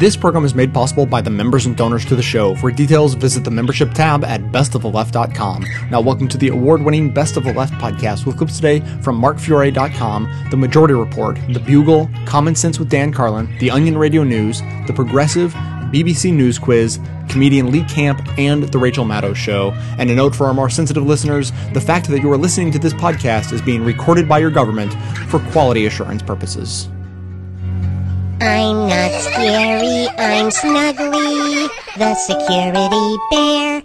This program is made possible by the members and donors to the show. For details, visit the membership tab at bestoftheleft.com. Now, welcome to the award winning Best of the Left podcast with clips today from markfiore.com, The Majority Report, The Bugle, Common Sense with Dan Carlin, The Onion Radio News, The Progressive, BBC News Quiz, comedian Lee Camp, and The Rachel Maddow Show. And a note for our more sensitive listeners the fact that you are listening to this podcast is being recorded by your government for quality assurance purposes. I'm not scary, I'm Snuggly, the security bear.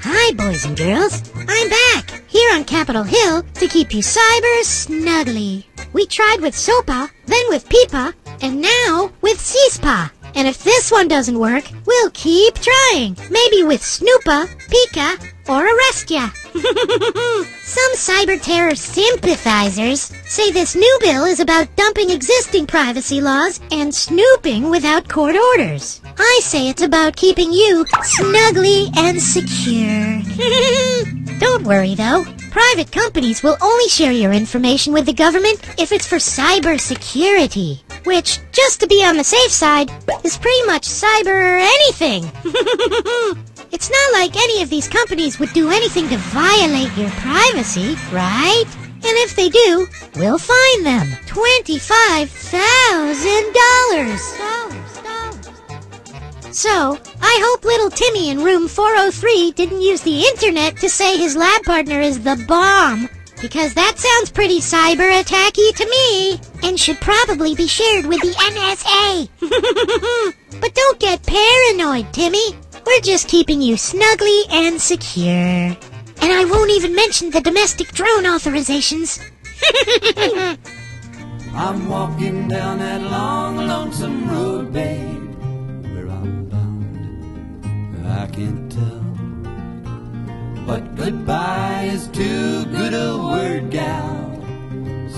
Hi, boys and girls. I'm back, here on Capitol Hill to keep you cyber snuggly. We tried with SOPA, then with PIPA, and now with CISPA. And if this one doesn't work, we'll keep trying. Maybe with Snoopa, Pika, or arrest ya. Some cyber terror sympathizers say this new bill is about dumping existing privacy laws and snooping without court orders. I say it's about keeping you snugly and secure. Don't worry though. Private companies will only share your information with the government if it's for cyber security. Which, just to be on the safe side, is pretty much cyber anything. it's not like any of these companies would do anything to violate your privacy, right? And if they do, we'll fine them $25,000. So, I hope little Timmy in room 403 didn't use the internet to say his lab partner is the bomb. Because that sounds pretty cyber attacky to me. And should probably be shared with the NSA. but don't get paranoid, Timmy. We're just keeping you snugly and secure. And I won't even mention the domestic drone authorizations. I'm walking down that long, lonesome road, babe. Where I'm bound, I can't tell. But goodbye is too good a word, gal.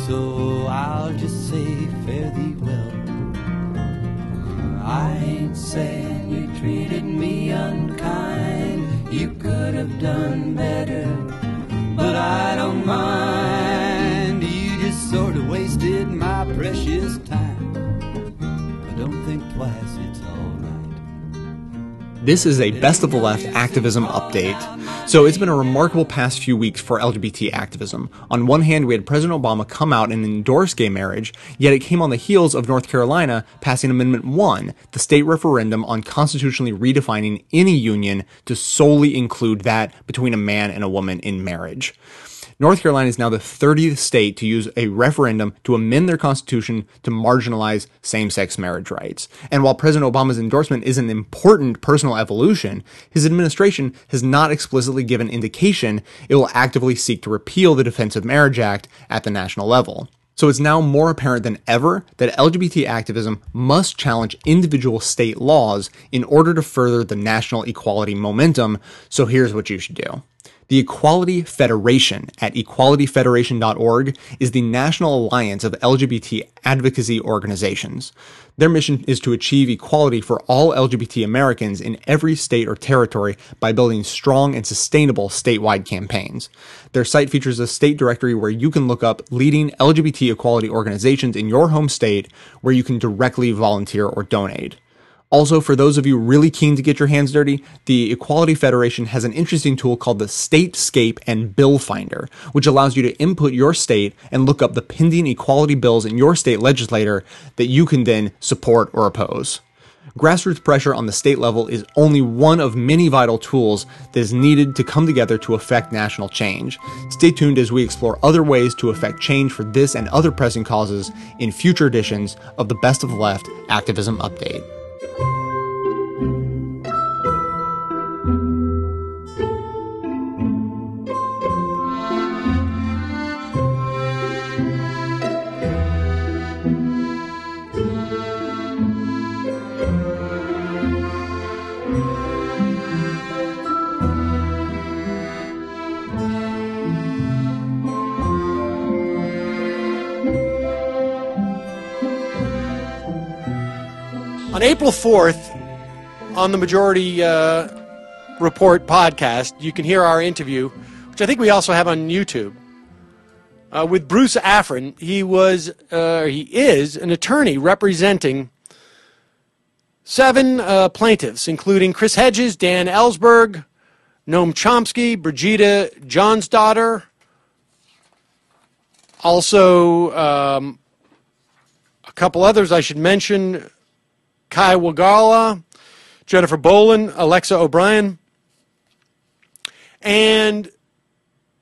So I'll just say fare thee well. I ain't saying you treated me unkind. You could have done better, but I don't mind. You just sort of wasted my precious time. But don't think twice. This is a Best of the Left activism update. So it's been a remarkable past few weeks for LGBT activism. On one hand, we had President Obama come out and endorse gay marriage, yet it came on the heels of North Carolina passing Amendment 1, the state referendum on constitutionally redefining any union to solely include that between a man and a woman in marriage. North Carolina is now the 30th state to use a referendum to amend their constitution to marginalize same sex marriage rights. And while President Obama's endorsement is an important personal evolution, his administration has not explicitly given indication it will actively seek to repeal the Defense of Marriage Act at the national level. So it's now more apparent than ever that LGBT activism must challenge individual state laws in order to further the national equality momentum. So here's what you should do. The Equality Federation at equalityfederation.org is the national alliance of LGBT advocacy organizations. Their mission is to achieve equality for all LGBT Americans in every state or territory by building strong and sustainable statewide campaigns. Their site features a state directory where you can look up leading LGBT equality organizations in your home state where you can directly volunteer or donate. Also, for those of you really keen to get your hands dirty, the Equality Federation has an interesting tool called the Statescape and Bill Finder, which allows you to input your state and look up the pending equality bills in your state legislator that you can then support or oppose. Grassroots pressure on the state level is only one of many vital tools that is needed to come together to affect national change. Stay tuned as we explore other ways to affect change for this and other pressing causes in future editions of the Best of the Left Activism Update. April 4th, on the Majority uh, Report podcast, you can hear our interview, which I think we also have on YouTube, uh, with Bruce Afran. He was, uh, he is an attorney representing Seven uh, plaintiffs, including Chris Hedges, Dan Ellsberg, Noam Chomsky, Brigida daughter, also um, a couple others I should mention Kai Wargalla, Jennifer Bolen, Alexa O'Brien. And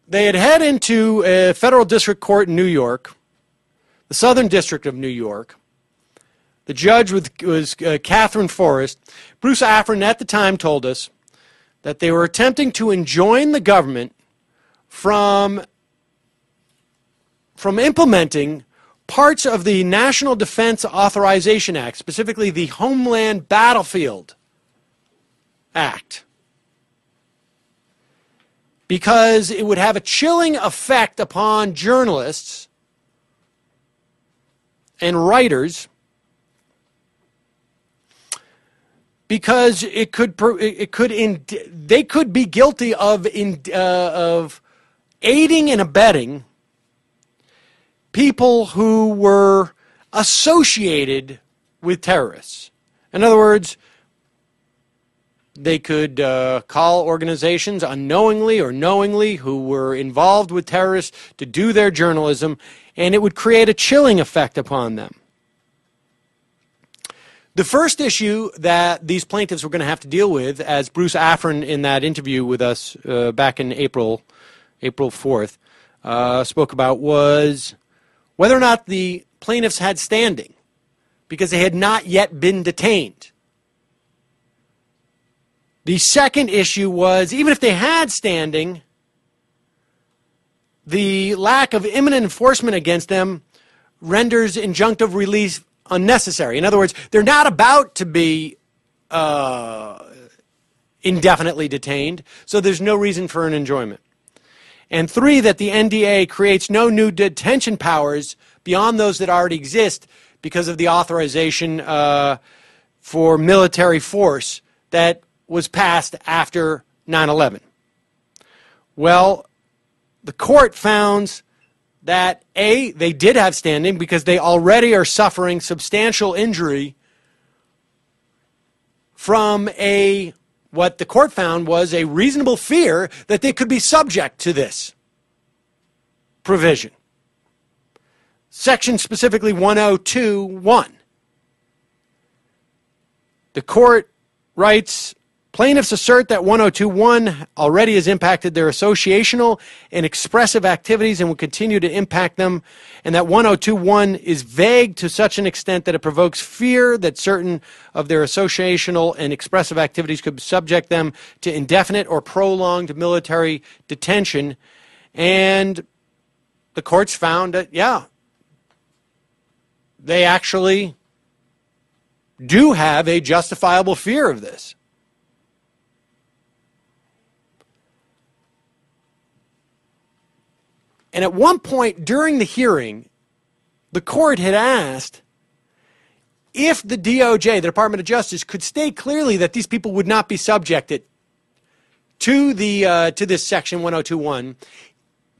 they had head into a federal district court in New York, the Southern District of New York. The judge was uh, Katherine Forrest. Bruce Afran at the time told us that they were attempting to enjoin the government from, from implementing parts of the National Defense Authorization Act, specifically the Homeland Battlefield Act, because it would have a chilling effect upon journalists and writers because it could it could they could be guilty of in, uh, of aiding and abetting people who were associated with terrorists. In other words, they could uh, call organizations unknowingly or knowingly who were involved with terrorists to do their journalism, and it would create a chilling effect upon them. The first issue that these plaintiffs were going to have to deal with, as Bruce Afran in that interview with us uh, back in April, April 4th, uh, spoke about, was whether or not the plaintiffs had standing because they had not yet been detained. The second issue was even if they had standing, the lack of imminent enforcement against them renders injunctive release unnecessary. In other words, they're not about to be uh, indefinitely detained, so there's no reason for an enjoyment. And three, that the NDA creates no new detention powers beyond those that already exist because of the authorization uh, for military force that was passed after 9 11. Well, the court found that A, they did have standing because they already are suffering substantial injury from a what the court found was a reasonable fear that they could be subject to this provision. Section specifically 102.1. The court writes Plaintiffs assert that 1021 already has impacted their associational and expressive activities and will continue to impact them, and that 1021 is vague to such an extent that it provokes fear that certain of their associational and expressive activities could subject them to indefinite or prolonged military detention. And the courts found that, yeah, they actually do have a justifiable fear of this. And at one point during the hearing, the court had asked if the DOJ, the Department of Justice, could state clearly that these people would not be subjected to the uh, to this section 1021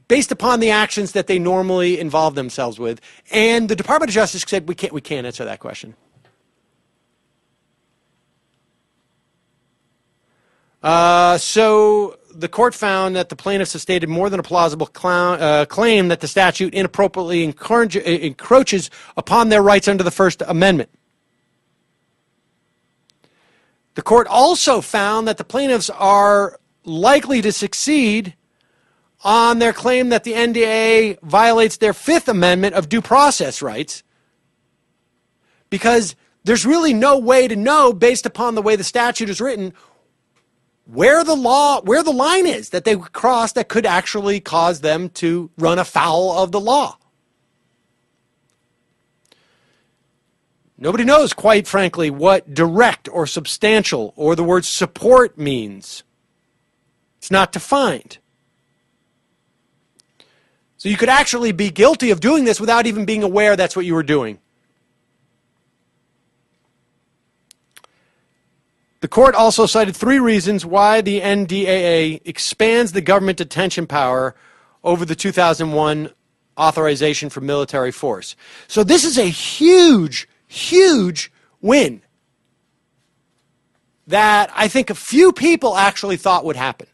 based upon the actions that they normally involve themselves with. And the Department of Justice said we can't we can't answer that question. Uh, so the court found that the plaintiffs have stated more than a plausible clown, uh, claim that the statute inappropriately encroaches upon their rights under the First Amendment. The court also found that the plaintiffs are likely to succeed on their claim that the NDA violates their Fifth Amendment of due process rights because there's really no way to know, based upon the way the statute is written, where the law where the line is that they cross that could actually cause them to run afoul of the law. Nobody knows quite frankly what direct or substantial or the word support means. It's not defined. So you could actually be guilty of doing this without even being aware that's what you were doing The court also cited three reasons why the NDAA expands the government detention power over the 2001 authorization for military force. So this is a huge, huge win that I think a few people actually thought would happen.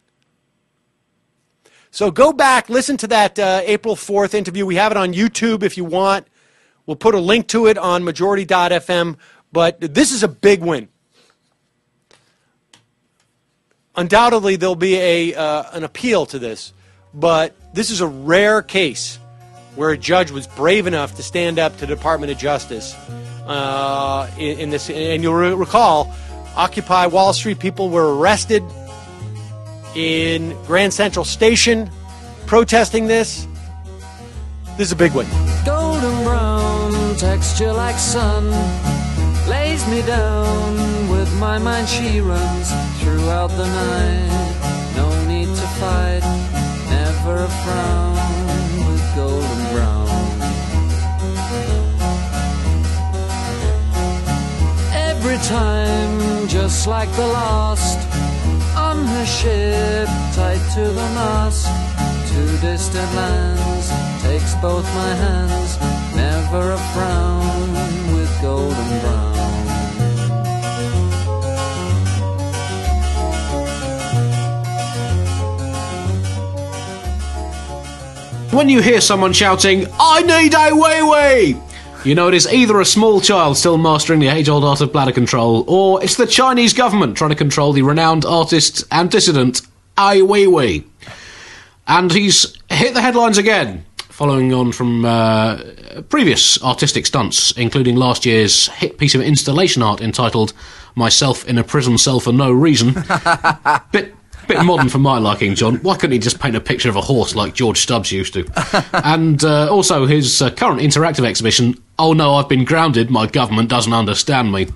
So go back, listen to that uh, April 4th interview. We have it on YouTube if you want. We'll put a link to it on majority.fm. But this is a big win. Undoubtedly, there'll be a, uh, an appeal to this, but this is a rare case where a judge was brave enough to stand up to the Department of Justice uh, in, in, this. And you'll re- recall, Occupy Wall Street people were arrested in Grand Central Station protesting this. This is a big one. golden brown texture like sun lays me down with my mind. She runs throughout the night. No need to fight. Never a frown with golden brown. Every time just like the last on her ship tied to the mast to distant lands takes both my hands. Never a frown with golden brown When you hear someone shouting, I need a wee wee! You know it is either a small child still mastering the age old art of bladder control, or it's the Chinese government trying to control the renowned artist and dissident Ai Weiwei. And he's hit the headlines again, following on from uh, previous artistic stunts, including last year's hit piece of installation art entitled Myself in a Prison Cell for No Reason. Bit bit modern for my liking, John. Why couldn't he just paint a picture of a horse like George Stubbs used to? and uh, also his uh, current interactive exhibition, Oh No, I've Been Grounded, My Government Doesn't Understand Me.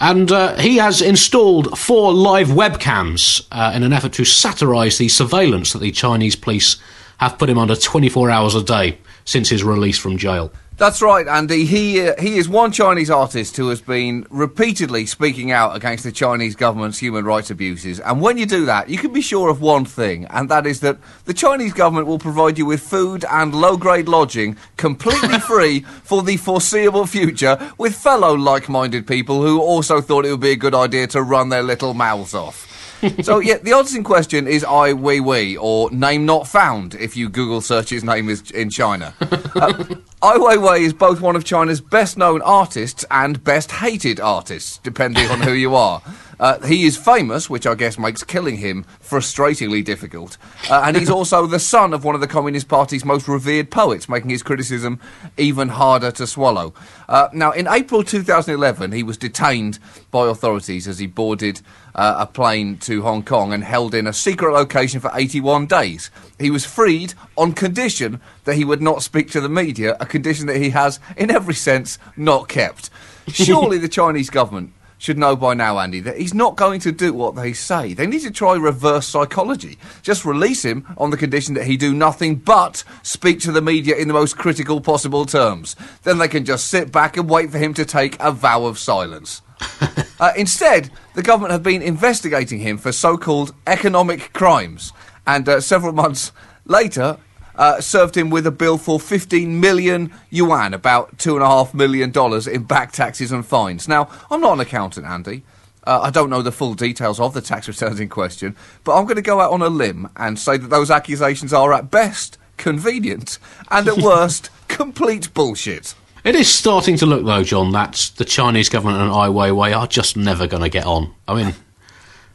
And uh, he has installed four live webcams uh, in an effort to satirise the surveillance that the Chinese police have put him under 24 hours a day since his release from jail. That's right, Andy. He uh, he is one Chinese artist who has been repeatedly speaking out against the Chinese government's human rights abuses. And when you do that, you can be sure of one thing, and that is that the Chinese government will provide you with food and low-grade lodging completely free for the foreseeable future with fellow like-minded people who also thought it would be a good idea to run their little mouths off. so yeah, the answer in question is Ai Weiwei or name not found if you Google search his name is in China. Uh, Ai Weiwei is both one of China's best known artists and best hated artists, depending on who you are. Uh, he is famous, which I guess makes killing him frustratingly difficult. Uh, and he's also the son of one of the Communist Party's most revered poets, making his criticism even harder to swallow. Uh, now, in April 2011, he was detained by authorities as he boarded uh, a plane to Hong Kong and held in a secret location for 81 days. He was freed on condition that he would not speak to the media, a condition that he has, in every sense, not kept. Surely the Chinese government should know by now, Andy, that he's not going to do what they say. They need to try reverse psychology. Just release him on the condition that he do nothing but speak to the media in the most critical possible terms. Then they can just sit back and wait for him to take a vow of silence. Uh, instead, the government have been investigating him for so-called economic crimes, and uh, several months later, uh, served him with a bill for 15 million yuan, about two and a half million dollars in back taxes and fines. Now, I'm not an accountant, Andy. Uh, I don't know the full details of the tax returns in question, but I'm going to go out on a limb and say that those accusations are at best convenient and at worst complete bullshit. It is starting to look, though, John, that the Chinese government and Ai Weiwei are just never going to get on. I mean,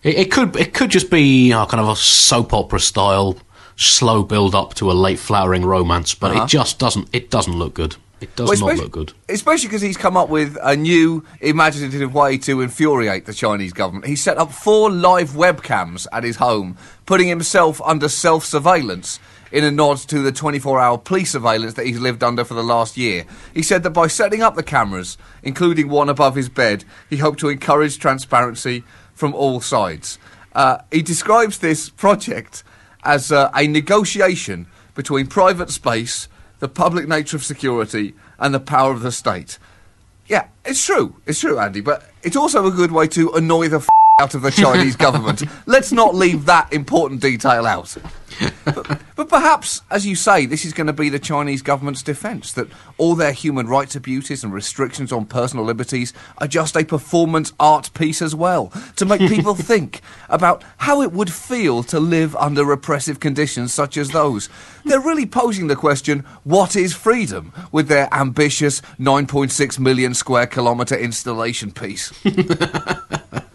it, it could it could just be uh, kind of a soap opera style, slow build up to a late flowering romance, but Uh-huh. it just doesn't it doesn't look good. It does Well, not look good. Especially because he's come up with a new imaginative way to infuriate the Chinese government. He set up four live webcams at his home, putting himself under self surveillance in a nod to the 24 hour police surveillance that he's lived under for the last year. He said that by setting up the cameras, including one above his bed, he hoped to encourage transparency from all sides. Uh, he describes this project as uh, a negotiation between private space, the public nature of security, and the power of the state. Yeah, it's true. It's true, Andy, but it's also a good way to annoy the f- out of the Chinese government. Let's not leave that important detail out. But, but perhaps, as you say, this is going to be the Chinese government's defence that all their human rights abuses and restrictions on personal liberties are just a performance art piece as well, to make people think about how it would feel to live under repressive conditions such as those. They're really posing the question what is freedom with their ambitious 9.6 million square kilometre installation piece?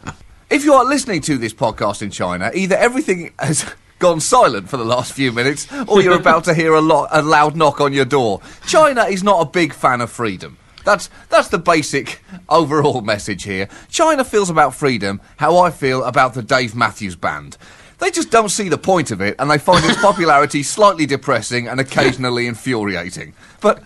If you are listening to this podcast in China, either everything has gone silent for the last few minutes, or you're about to hear a, lo- a loud knock on your door. China is not a big fan of freedom. That's that's the basic overall message here. China feels about freedom how I feel about the Dave Matthews Band. They just don't see the point of it, and they find its popularity slightly depressing and occasionally infuriating. But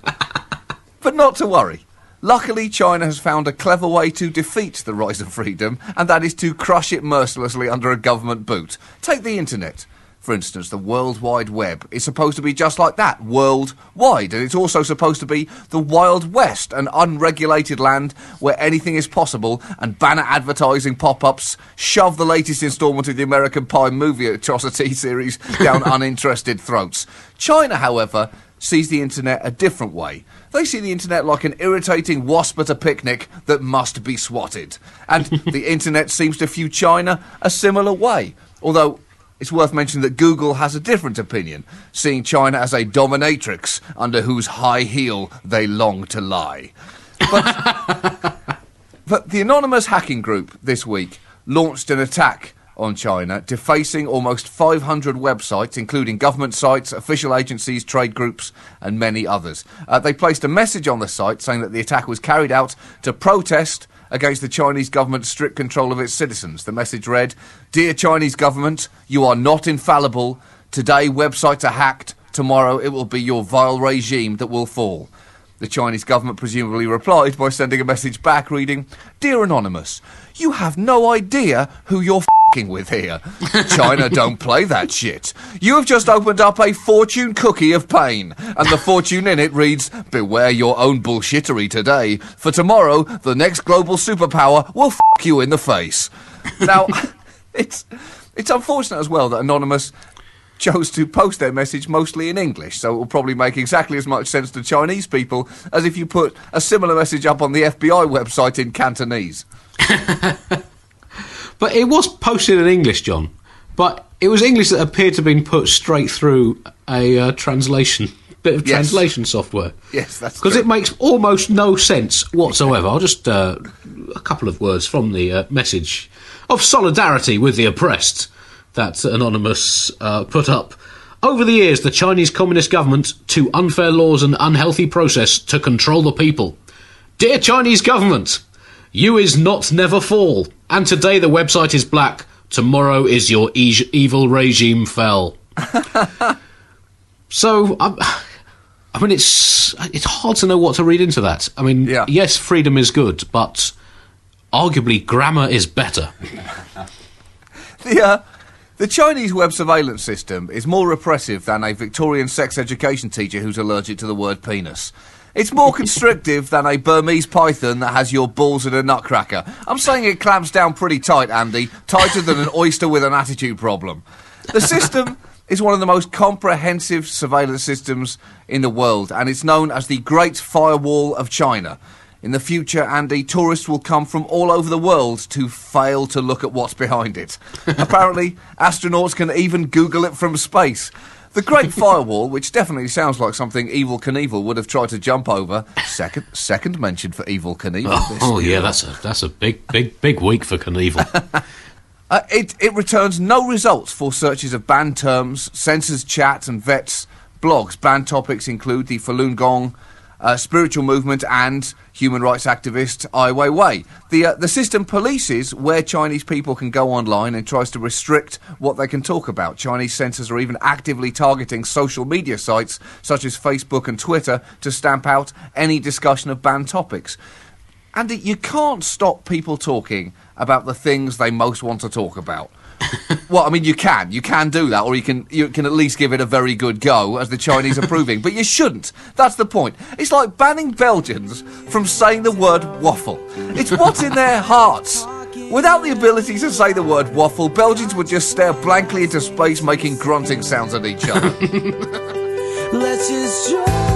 but not to worry. Luckily, China has found a clever way to defeat the rise of freedom, and that is to crush it mercilessly under a government boot. Take the internet. For instance, the World Wide Web is supposed to be just like that, worldwide, and it's also supposed to be the Wild West, an unregulated land where anything is possible, and banner advertising pop-ups shove the latest instalment of the American Pie movie atrocity series down uninterested throats. China, however, sees the internet a different way. They see the internet like an irritating wasp at a picnic that must be swatted. And the internet seems to view China a similar way. Although it's worth mentioning that Google has a different opinion, seeing China as a dominatrix under whose high heel they long to lie. But, but the anonymous hacking group this week launched an attack on China, defacing almost 500 websites, including government sites, official agencies, trade groups, and many others. Uh, they placed a message on the site saying that the attack was carried out to protest against the Chinese government's strict control of its citizens. The message read Dear Chinese government, you are not infallible. Today, websites are hacked. Tomorrow, it will be your vile regime that will fall. The Chinese government presumably replied by sending a message back reading Dear Anonymous, you have no idea who you're fing with here. China don't play that shit. You have just opened up a fortune cookie of pain, and the fortune in it reads Beware your own bullshittery today, for tomorrow the next global superpower will fuck you in the face. Now, it's it's unfortunate as well that Anonymous chose to post their message mostly in English, so it will probably make exactly as much sense to Chinese people as if you put a similar message up on the FBI website in Cantonese. But it was posted in English, John. But it was English that appeared to have been put straight through a uh, translation bit of Yes. translation software. Yes, that's because it makes almost no sense whatsoever. I'll just uh, a couple of words from the uh, message of solidarity with the oppressed that Anonymous uh, put up. Over the years, the Chinese Communist government, to unfair laws and unhealthy process to control the people. Dear Chinese government, you is not never fall, and today the website is black. Tomorrow is your e- evil regime fell. so, um, I mean, it's it's hard to know what to read into that. I mean, Yeah. yes, freedom is good, but arguably grammar is better. The, uh, the Chinese web surveillance system is more repressive than a Victorian sex education teacher who's allergic to the word penis. It's more constrictive than a Burmese python that has your balls in a nutcracker. I'm saying it clamps down pretty tight, Andy, tighter than an oyster with an attitude problem. The system is one of the most comprehensive surveillance systems in the world, and it's known as the Great Firewall of China. In the future, Andy, tourists will come from all over the world to fail to look at what's behind it. Apparently, astronauts can even Google it from space. The Great Firewall, which definitely sounds like something Evel Knievel would have tried to jump over, second second mention for Evel Knievel. this Oh yeah, that's a that's a big big big week for Knievel. Uh, it, it returns no results for searches of banned terms, censors chat, and vets blogs. Banned topics include the Falun Gong, uh, spiritual movement, and human rights activist Ai Weiwei. The, uh, the system polices where Chinese people can go online and tries to restrict what they can talk about. Chinese censors are even actively targeting social media sites such as Facebook and Twitter to stamp out any discussion of banned topics. Andy, you can't stop people talking about the things they most want to talk about. well, I mean, you can, you can do that, or you can, you can at least give it a very good go, as the Chinese are proving. But you shouldn't. That's the point. It's like banning Belgians from saying the word waffle. It's what's in their hearts. Without the ability to say the word waffle, Belgians would just stare blankly into space, making grunting sounds at each other. Let's just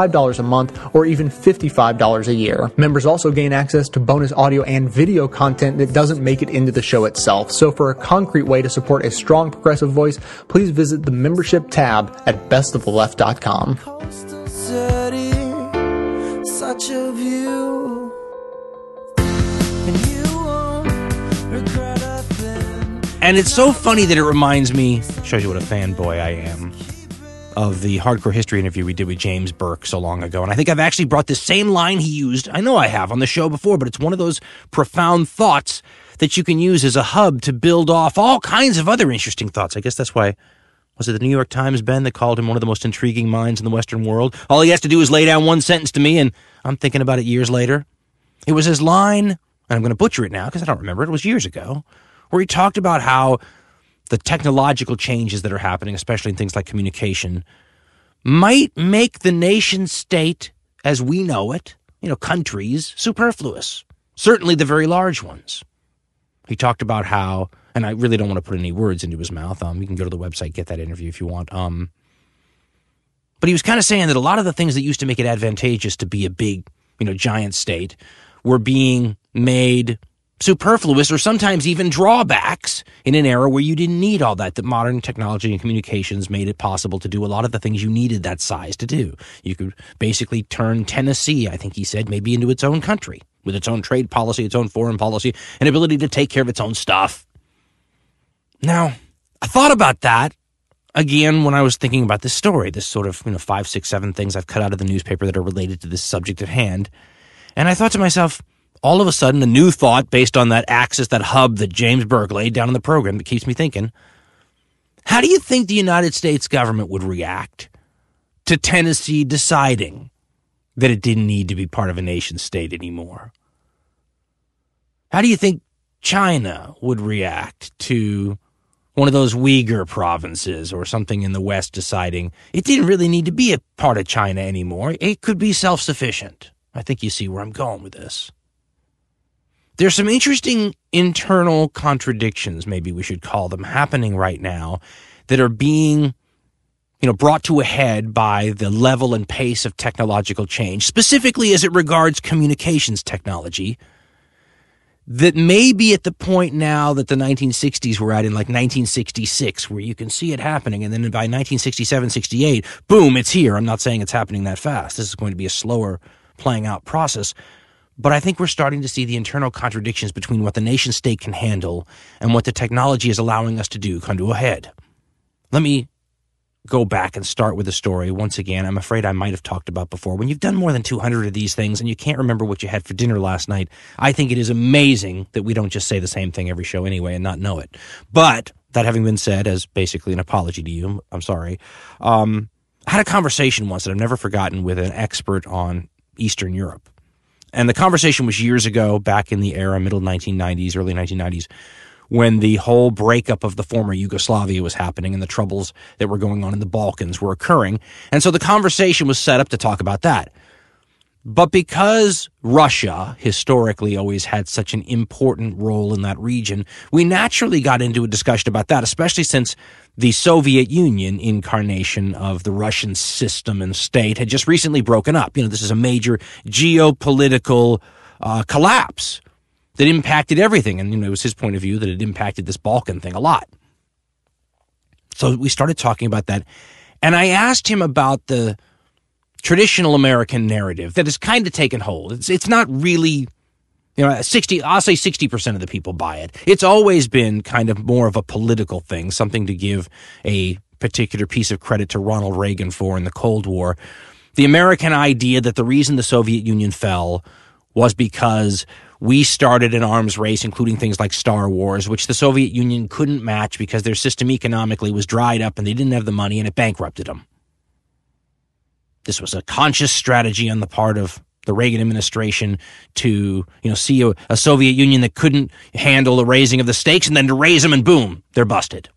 $5 a month or even $55 a year. Members also gain access to bonus audio and video content that doesn't make it into the show itself. So for a concrete way to support a strong progressive voice, please visit the membership tab at bestoftheleft.com. Such a view. And you won't regret a thing. And it's so funny that it reminds me, shows you what a fanboy I am, of the hardcore history interview we did with James Burke so long ago. And I think I've actually brought the same line he used. I know I have on the show before, but it's one of those profound thoughts that you can use as a hub to build off all kinds of other interesting thoughts. I guess that's why. Was it the New York Times, Ben, that called him one of the most intriguing minds in the Western world? All he has to do is lay down one sentence to me, and I'm thinking about it years later. It was his line, and I'm going to butcher it now because I don't remember it. It was years ago, where he talked about how the technological changes that are happening, especially in things like communication, might make the nation state as we know it, you know, countries, superfluous. Certainly the very large ones. He talked about how, and I really don't want to put any words into his mouth. Um, you can go to the website, get that interview if you want. Um, but he was kind of saying that a lot of the things that used to make it advantageous to be a big, you know, giant state were being made superfluous or sometimes even drawbacks in an era where you didn't need all that. That modern technology and communications made it possible to do a lot of the things you needed that size to do. You could basically turn Tennessee, I think he said, maybe into its own country with its own trade policy, its own foreign policy, and ability to take care of its own stuff. Now, I thought about that again when I was thinking about this story, this sort of, you know, five, six, seven things I've cut out of the newspaper that are related to this subject at hand. And I thought to myself, all of a sudden, a new thought based on that axis, that hub that James Burke laid down in the program that keeps me thinking. How do you think the United States government would react to Tennessee deciding that it didn't need to be part of a nation state anymore? How do you think China would react to one of those Uyghur provinces or something in the West deciding it didn't really need to be a part of China anymore? It could be self sufficient. I think you see where I'm going with this. There's some interesting internal contradictions, maybe we should call them, happening right now that are being you know, brought to a head by the level and pace of technological change, specifically as it regards communications technology, that may be at the point now that the 1960s were at in like 1966, where you can see it happening. And then by 1967, 68, boom, it's here. I'm not saying it's happening that fast. This is going to be a slower playing out process. But I think we're starting to see the internal contradictions between what the nation state can handle and what the technology is allowing us to do come to a head. Let me go back and start with a story once again I'm afraid I might have talked about before. When you've done more than 200 of these things and you can't remember what you had for dinner last night, I think it is amazing that we don't just say the same thing every show anyway and not know it. But that having been said, as basically an apology to you, I'm sorry. Um, I had a conversation once that I've never forgotten with an expert on Eastern Europe. And the conversation was years ago, back in the era, middle 1990s, early 1990s, when the whole breakup of the former Yugoslavia was happening and the troubles that were going on in the Balkans were occurring. And so the conversation was set up to talk about that. But because Russia historically always had such an important role in that region, we naturally got into a discussion about that, especially since the Soviet Union incarnation of the Russian system and state had just recently broken up. You know, this is a major geopolitical uh, collapse that impacted everything. And, you know, it was his point of view that it impacted this Balkan thing a lot. So we started talking about that. And I asked him about the traditional American narrative that has kind of taken hold. It's, it's not really, you know, 60, I'll say 60% of the people buy it. It's always been kind of more of a political thing, something to give a particular piece of credit to Ronald Reagan for in the Cold War. The American idea that the reason the Soviet Union fell was because we started an arms race, including things like Star Wars, which the Soviet Union couldn't match because their system economically was dried up and they didn't have the money and it bankrupted them. This was a conscious strategy on the part of the Reagan administration to, you know, see a, a Soviet Union that couldn't handle the raising of the stakes and then to raise them and boom, they're busted.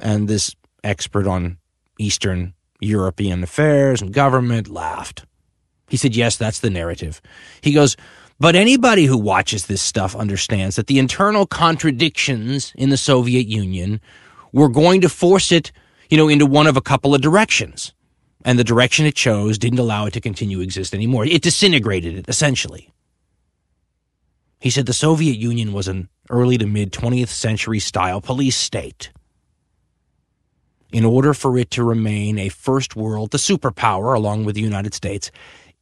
And this expert on Eastern European affairs and government laughed. He said, Yes, that's the narrative. He goes, But anybody who watches this stuff understands that the internal contradictions in the Soviet Union were going to force it, you know, into one of a couple of directions. And the direction it chose didn't allow it to continue exist anymore. It disintegrated it, essentially. He said the Soviet Union was an early to mid 20th century style police state in order for it to remain a first world, the superpower along with the United States,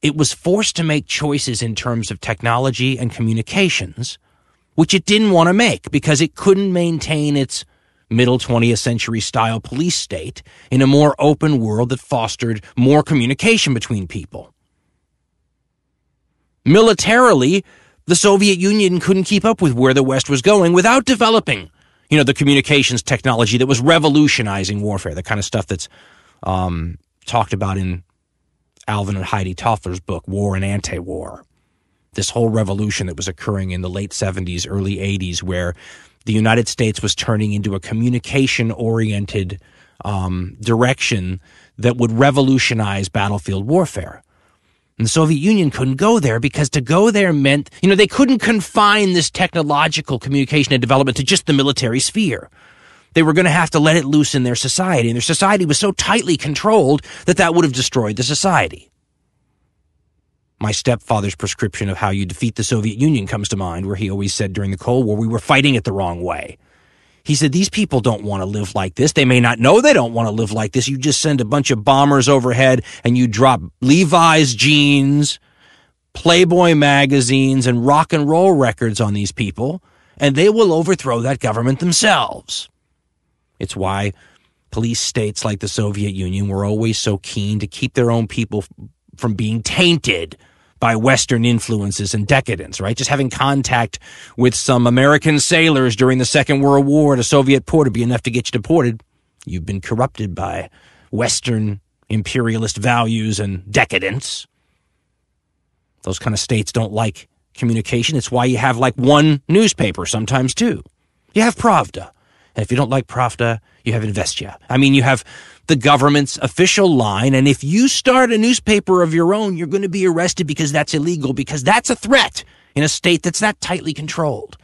it was forced to make choices in terms of technology and communications, which it didn't want to make because it couldn't maintain its middle 20th century style police state in a more open world that fostered more communication between people. Militarily, the Soviet Union couldn't keep up with where the West was going without developing you know, the communications technology that was revolutionizing warfare, the kind of stuff that's um, talked about in Alvin and Heidi Toffler's book, War and Anti-War. This whole revolution that was occurring in the late 70s, early 80s, where the United States was turning into a communication oriented um, direction that would revolutionize battlefield warfare. And the Soviet Union couldn't go there because to go there meant, you know, they couldn't confine this technological communication and development to just the military sphere. They were going to have to let it loose in their society. And their society was so tightly controlled that that would have destroyed the society. My stepfather's prescription of how you defeat the Soviet Union comes to mind, where he always said during the Cold War, we were fighting it the wrong way. He said, These people don't want to live like this. They may not know they don't want to live like this. You just send a bunch of bombers overhead and you drop Levi's jeans, Playboy magazines, and rock and roll records on these people, and they will overthrow that government themselves. It's why police states like the Soviet Union were always so keen to keep their own people from being tainted by Western influences and decadence, right? Just having contact with some American sailors during the Second World War at a Soviet port would be enough to get you deported. You've been corrupted by Western imperialist values and decadence. Those kind of states don't like communication. It's why you have like one newspaper, sometimes two. You have Pravda. And if you don't like Pravda, you have Izvestia. I mean, you have the government's official line. And if you start a newspaper of your own, you're going to be arrested because that's illegal, because that's a threat in a state that's that tightly controlled.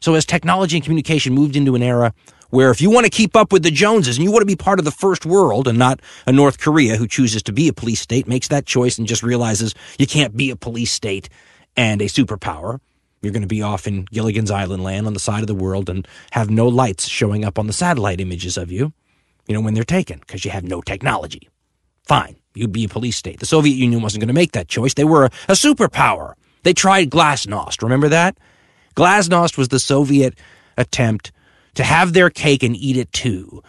So as technology and communication moved into an era where if you want to keep up with the Joneses and you want to be part of the first world and not a North Korea who chooses to be a police state, makes that choice and just realizes you can't be a police state and a superpower. You're going to be off in Gilligan's Island land on the side of the world and have no lights showing up on the satellite images of you you know, when they're taken because you have no technology. Fine, you'd be a police state. The Soviet Union wasn't going to make that choice. They were a, a superpower. They tried glasnost. Remember that? Glasnost was the Soviet attempt to have their cake and eat it too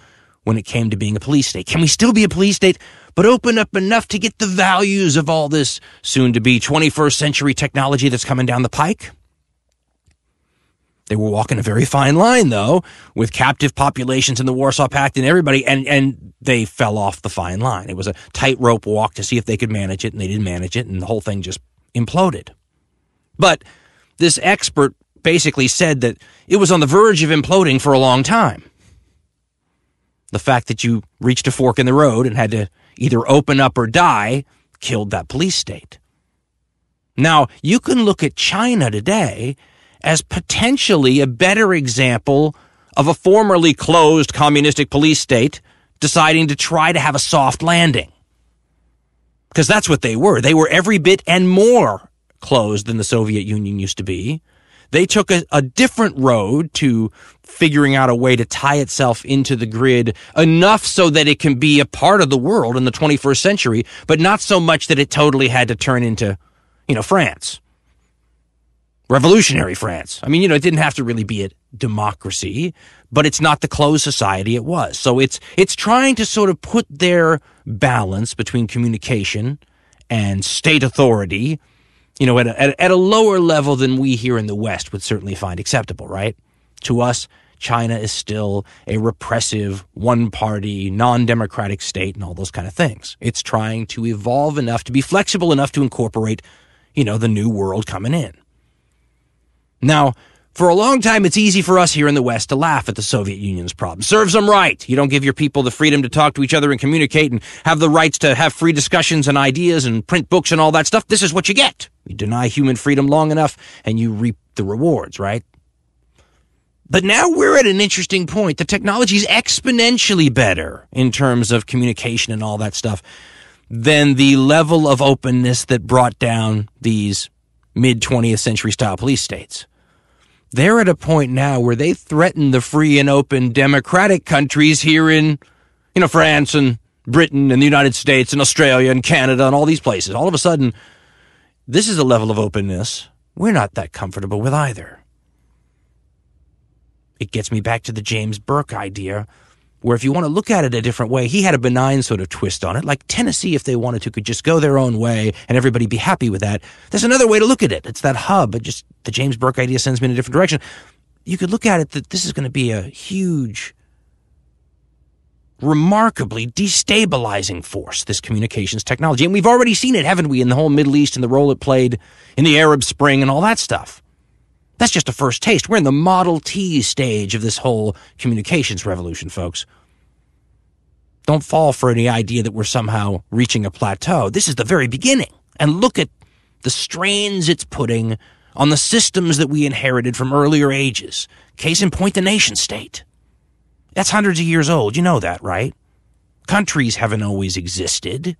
when it came to being a police state. Can we still be a police state, but open up enough to get the values of all this soon to be 21st century technology that's coming down the pike? They were walking a very fine line, though, with captive populations in the Warsaw Pact and everybody, and, and they fell off the fine line. It was a tightrope walk to see if they could manage it, and they didn't manage it, and the whole thing just imploded. But this expert basically said that it was on the verge of imploding for a long time. The fact that you reached a fork in the road and had to either open up or die killed that police state. Now, you can look at China today as potentially a better example of a formerly closed communistic police state deciding to try to have a soft landing. Because that's what they were. They were every bit and more closed than the Soviet Union used to be. They took a, a, different road to figuring out a way to tie itself into the grid enough so that it can be a part of the world in the 21st century, but not so much that it totally had to turn into, you know, France revolutionary France. I mean, you know, it didn't have to really be a democracy, but it's not the closed society it was. So it's it's trying to sort of put their balance between communication and state authority, you know, at a, at, at a lower level than we here in the West would certainly find acceptable, right? To us, China is still a repressive, one party, non democratic state and all those kind of things. It's trying to evolve enough to be flexible enough to incorporate, you know, the new world coming in. Now, for a long time, it's easy for us here in the West to laugh at the Soviet Union's problem. Serves them right. You don't give your people the freedom to talk to each other and communicate and have the rights to have free discussions and ideas and print books and all that stuff. This is what you get. You deny human freedom long enough and you reap the rewards, right? But now we're at an interesting point. The technology is exponentially better in terms of communication and all that stuff than the level of openness that brought down these mid 20th century style police states. They're at a point now where they threaten the free and open democratic countries here in, you know, France and Britain and the United States and Australia and Canada and all these places. All of a sudden, this is a level of openness we're not that comfortable with either. It gets me back to the James Burke idea, where if you want to look at it a different way, he had a benign sort of twist on it. Like Tennessee, if they wanted to, could just go their own way and everybody be happy with that. There's another way to look at it. It's that hub. It just the James Burke idea sends me in a different direction. You could look at it that this is going to be a huge, remarkably destabilizing force, this communications technology. And we've already seen it, haven't we, in the whole Middle East and the role it played in the Arab Spring and all that stuff. That's just a first taste. We're in the Model T stage of this whole communications revolution, folks. Don't fall for any idea that we're somehow reaching a plateau. This is the very beginning. And look at the strains it's putting on the systems that we inherited from earlier ages. Case in point, the nation state. That's hundreds of years old. You know that, right? Countries haven't always existed.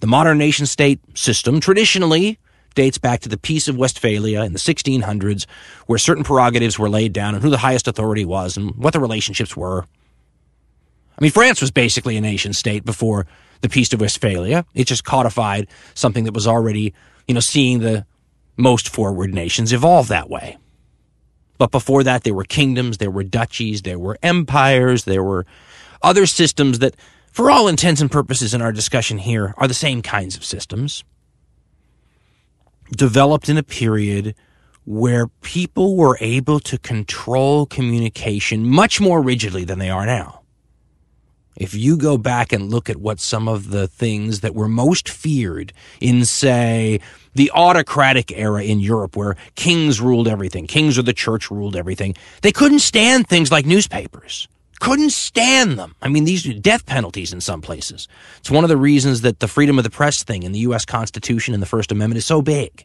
The modern nation state system traditionally dates back to the Peace of Westphalia in the 1600s, where certain prerogatives were laid down and who the highest authority was and what the relationships were. I mean, France was basically a nation state before the Peace of Westphalia. It just codified something that was already, you know, seeing the most forward nations evolve that way. But before that, there were kingdoms, there were duchies, there were empires, there were other systems that, for all intents and purposes in our discussion here, are the same kinds of systems. Developed in a period where people were able to control communication much more rigidly than they are now. If you go back and look at what some of the things that were most feared in, say, the autocratic era in Europe where kings ruled everything, kings or the church ruled everything, they couldn't stand things like newspapers. Couldn't stand them. I mean, these are death penalties in some places. It's one of the reasons that the freedom of the press thing in the U.S. Constitution and the First Amendment is so big.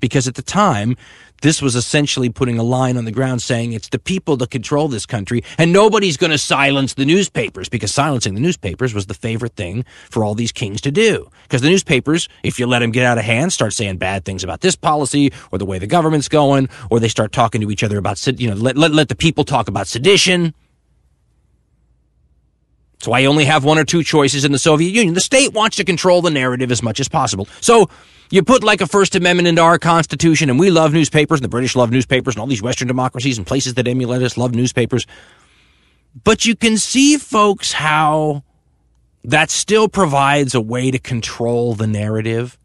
Because at the time, this was essentially putting a line on the ground saying it's the people that control this country and nobody's going to silence the newspapers because silencing the newspapers was the favorite thing for all these kings to do. Because the newspapers, if you let them get out of hand, start saying bad things about this policy or the way the government's going, or they start talking to each other about, you know, let, let, let the people talk about sedition. So I only have one or two choices in the Soviet Union. The state wants to control the narrative as much as possible. So you put like a First Amendment into our Constitution, and we love newspapers, and the British love newspapers, and all these Western democracies and places that emulate us love newspapers. But you can see, folks, how that still provides a way to control the narrative.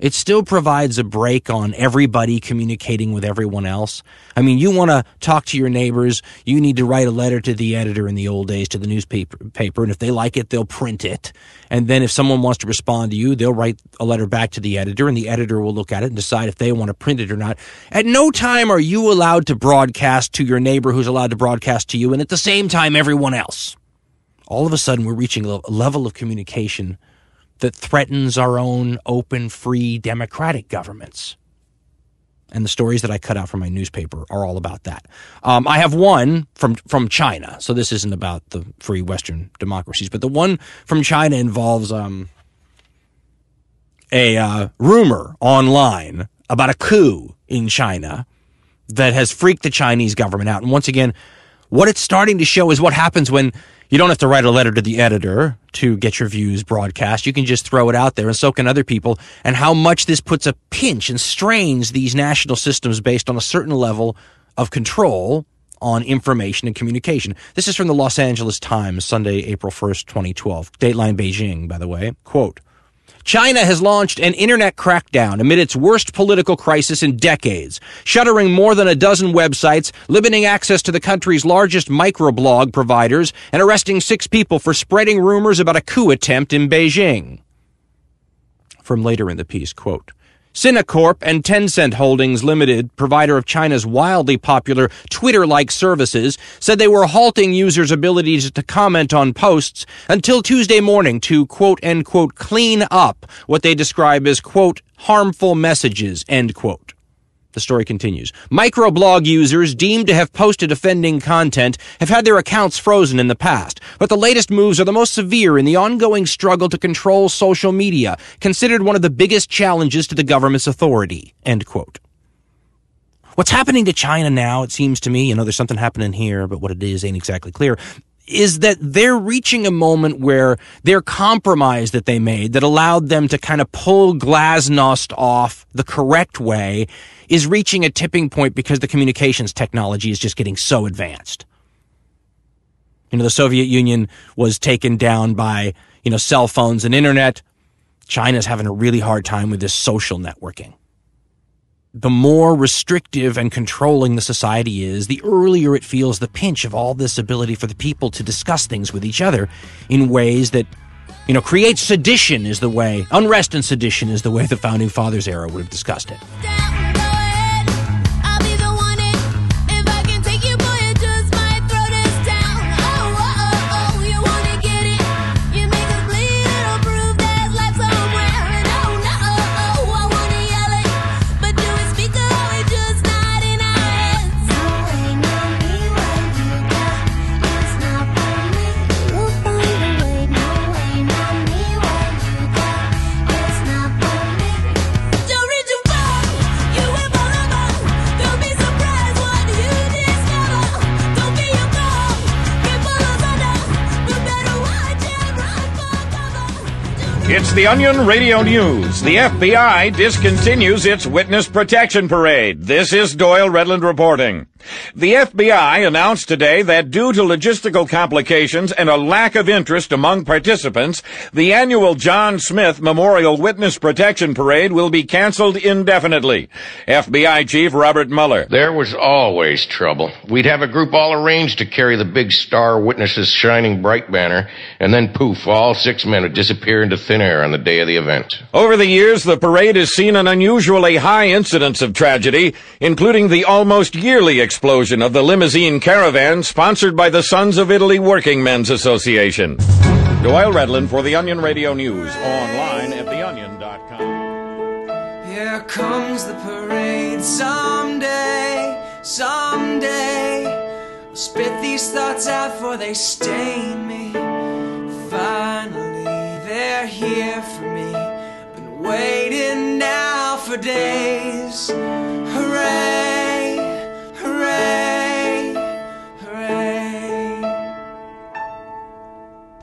It still provides a break on everybody communicating with everyone else. I mean, you want to talk to your neighbors, you need to write a letter to the editor in the old days to the newspaper, paper, and if they like it, they'll print it. And then if someone wants to respond to you, they'll write a letter back to the editor, and the editor will look at it and decide if they want to print it or not. At no time are you allowed to broadcast to your neighbor who's allowed to broadcast to you, and at the same time, everyone else. All of a sudden, we're reaching a level of communication that threatens our own open, free, democratic governments. And the stories that I cut out from my newspaper are all about that. Um, I have one from from China, so this isn't about the free Western democracies, but the one from China involves um, a uh, rumor online about a coup in China that has freaked the Chinese government out. And once again, what it's starting to show is what happens when You don't have to write a letter to the editor to get your views broadcast. You can just throw it out there and so can other people. And how much this puts a pinch and strains these national systems based on a certain level of control on information and communication. This is from the Los Angeles Times, Sunday, April 1st, 2012. Dateline Beijing, by the way. Quote, China has launched an internet crackdown amid its worst political crisis in decades, shuttering more than a dozen websites, limiting access to the country's largest microblog providers, and arresting six people for spreading rumors about a coup attempt in Beijing. From later in the piece, quote, Sinacorp and Tencent Holdings Limited, provider of China's wildly popular Twitter-like services, said they were halting users' abilities to comment on posts until Tuesday morning to quote end quote clean up what they describe as quote harmful messages end quote. The story continues. Microblog users deemed to have posted offending content have had their accounts frozen in the past, but the latest moves are the most severe in the ongoing struggle to control social media, considered one of the biggest challenges to the government's authority. End quote. What's happening to China now, it seems to me, you know, there's something happening here, but what it is ain't exactly clear, is that they're reaching a moment where their compromise that they made that allowed them to kind of pull Glasnost off the correct way is reaching a tipping point because the communications technology is just getting so advanced. You know, the Soviet Union was taken down by, you know, cell phones and internet. China's having a really hard time with this social networking. The more restrictive and controlling the society is, the earlier it feels the pinch of all this ability for the people to discuss things with each other in ways that, you know, create sedition is the way, unrest and sedition is the way the founding fathers era would have discussed it. It's the Onion Radio News. The FBI discontinues its witness protection parade. This is Doyle Redland reporting. The FBI announced today that due to logistical complications and a lack of interest among participants, the annual John Smith Memorial Witness Protection Parade will be canceled indefinitely. FBI Chief Robert Mueller. There was always trouble. We'd have a group all arranged to carry the big star witnesses shining bright banner, and then poof, all six men would disappear into thin air on the day of the event. Over the years, the parade has seen an unusually high incidence of tragedy, including the almost yearly explosion of the limousine caravan sponsored by the Sons of Italy Working Men's Association. Doyle Redland for the Onion Radio News, online at theonion.com. Here comes the parade someday, someday. I'll spit these thoughts out for they stain me. Finally, they're here for me. Been waiting now for days. Hooray,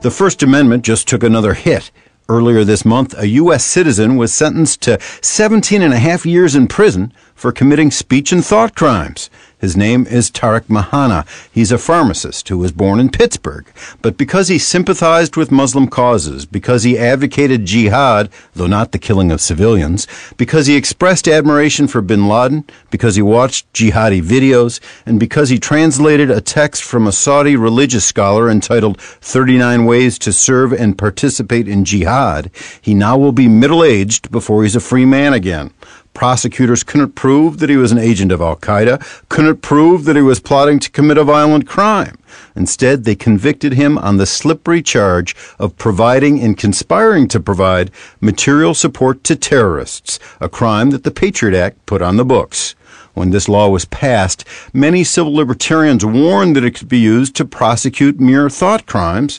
The First Amendment just took another hit. Earlier this month, a U.S. citizen was sentenced to 17 and a half years in prison for committing speech and thought crimes. His name is Tarek Mehanna. He's a pharmacist who was born in Pittsburgh. But because he sympathized with Muslim causes, because he advocated jihad, though not the killing of civilians, because he expressed admiration for bin Laden, because he watched jihadi videos, and because he translated a text from a Saudi religious scholar entitled 39 Ways to Serve and Participate in Jihad, he now will be middle aged before he's a free man again. Prosecutors couldn't prove that he was an agent of Al Qaeda, couldn't prove that he was plotting to commit a violent crime. Instead, they convicted him on the slippery charge of providing and conspiring to provide material support to terrorists, a crime that the Patriot Act put on the books. When this law was passed, many civil libertarians warned that it could be used to prosecute mere thought crimes,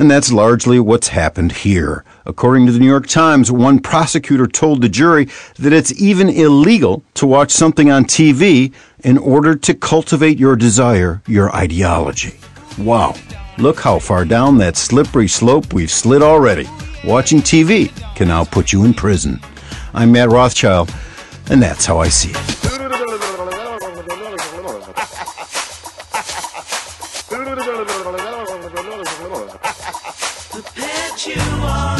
and that's largely what's happened here. According to the New York Times, one prosecutor told the jury that it's even illegal to watch something on TV in order to cultivate your desire, your ideology. Wow. Look how far down that slippery slope we've slid already. Watching TV can now put you in prison. I'm Matt Rothschild, and that's how I see it. you are.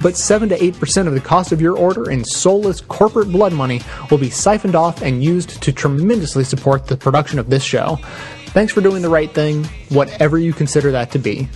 but 7 to 8% of the cost of your order in soulless corporate blood money will be siphoned off and used to tremendously support the production of this show. Thanks for doing the right thing, whatever you consider that to be.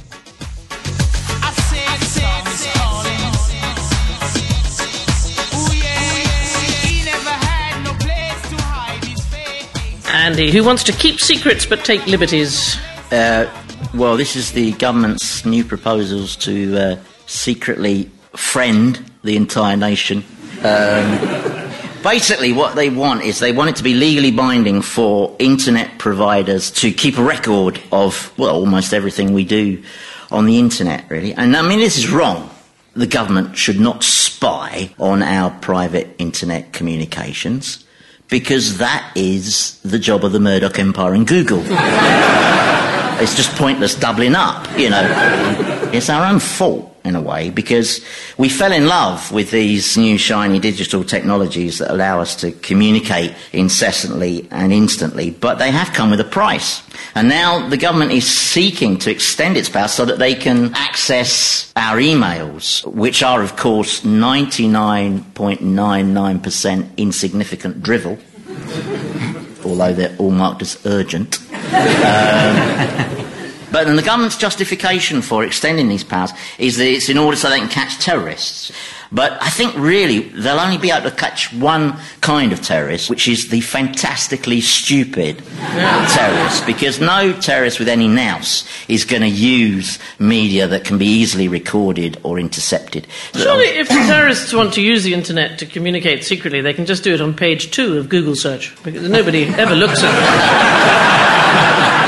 Andy, who wants to keep secrets but take liberties? Uh, well, this is the government's new proposals to uh, secretly friend the entire nation. Um, basically, what they want is they want it to be legally binding for internet providers to keep a record of, well, almost everything we do on the internet, really. And I mean, this is wrong. The government should not spy on our private internet communications because that is the job of the Murdoch Empire and Google. it's just pointless doubling up, you know. It's our own fault in a way because we fell in love with these new shiny digital technologies that allow us to communicate incessantly and instantly, but they have come with a price. And now the government is seeking to extend its power so that they can access our emails, which are of course 99.99% insignificant drivel, although they're all marked as urgent. Um, but then the government's justification for extending these powers is that it's in order so they can catch terrorists. But I think really they'll only be able to catch one kind of terrorist, which is the fantastically stupid terrorist, because no terrorist with any nous is going to use media that can be easily recorded or intercepted. Surely, if the terrorists want to use the internet to communicate secretly, they can just do it on page two of Google search, because nobody ever looks at it.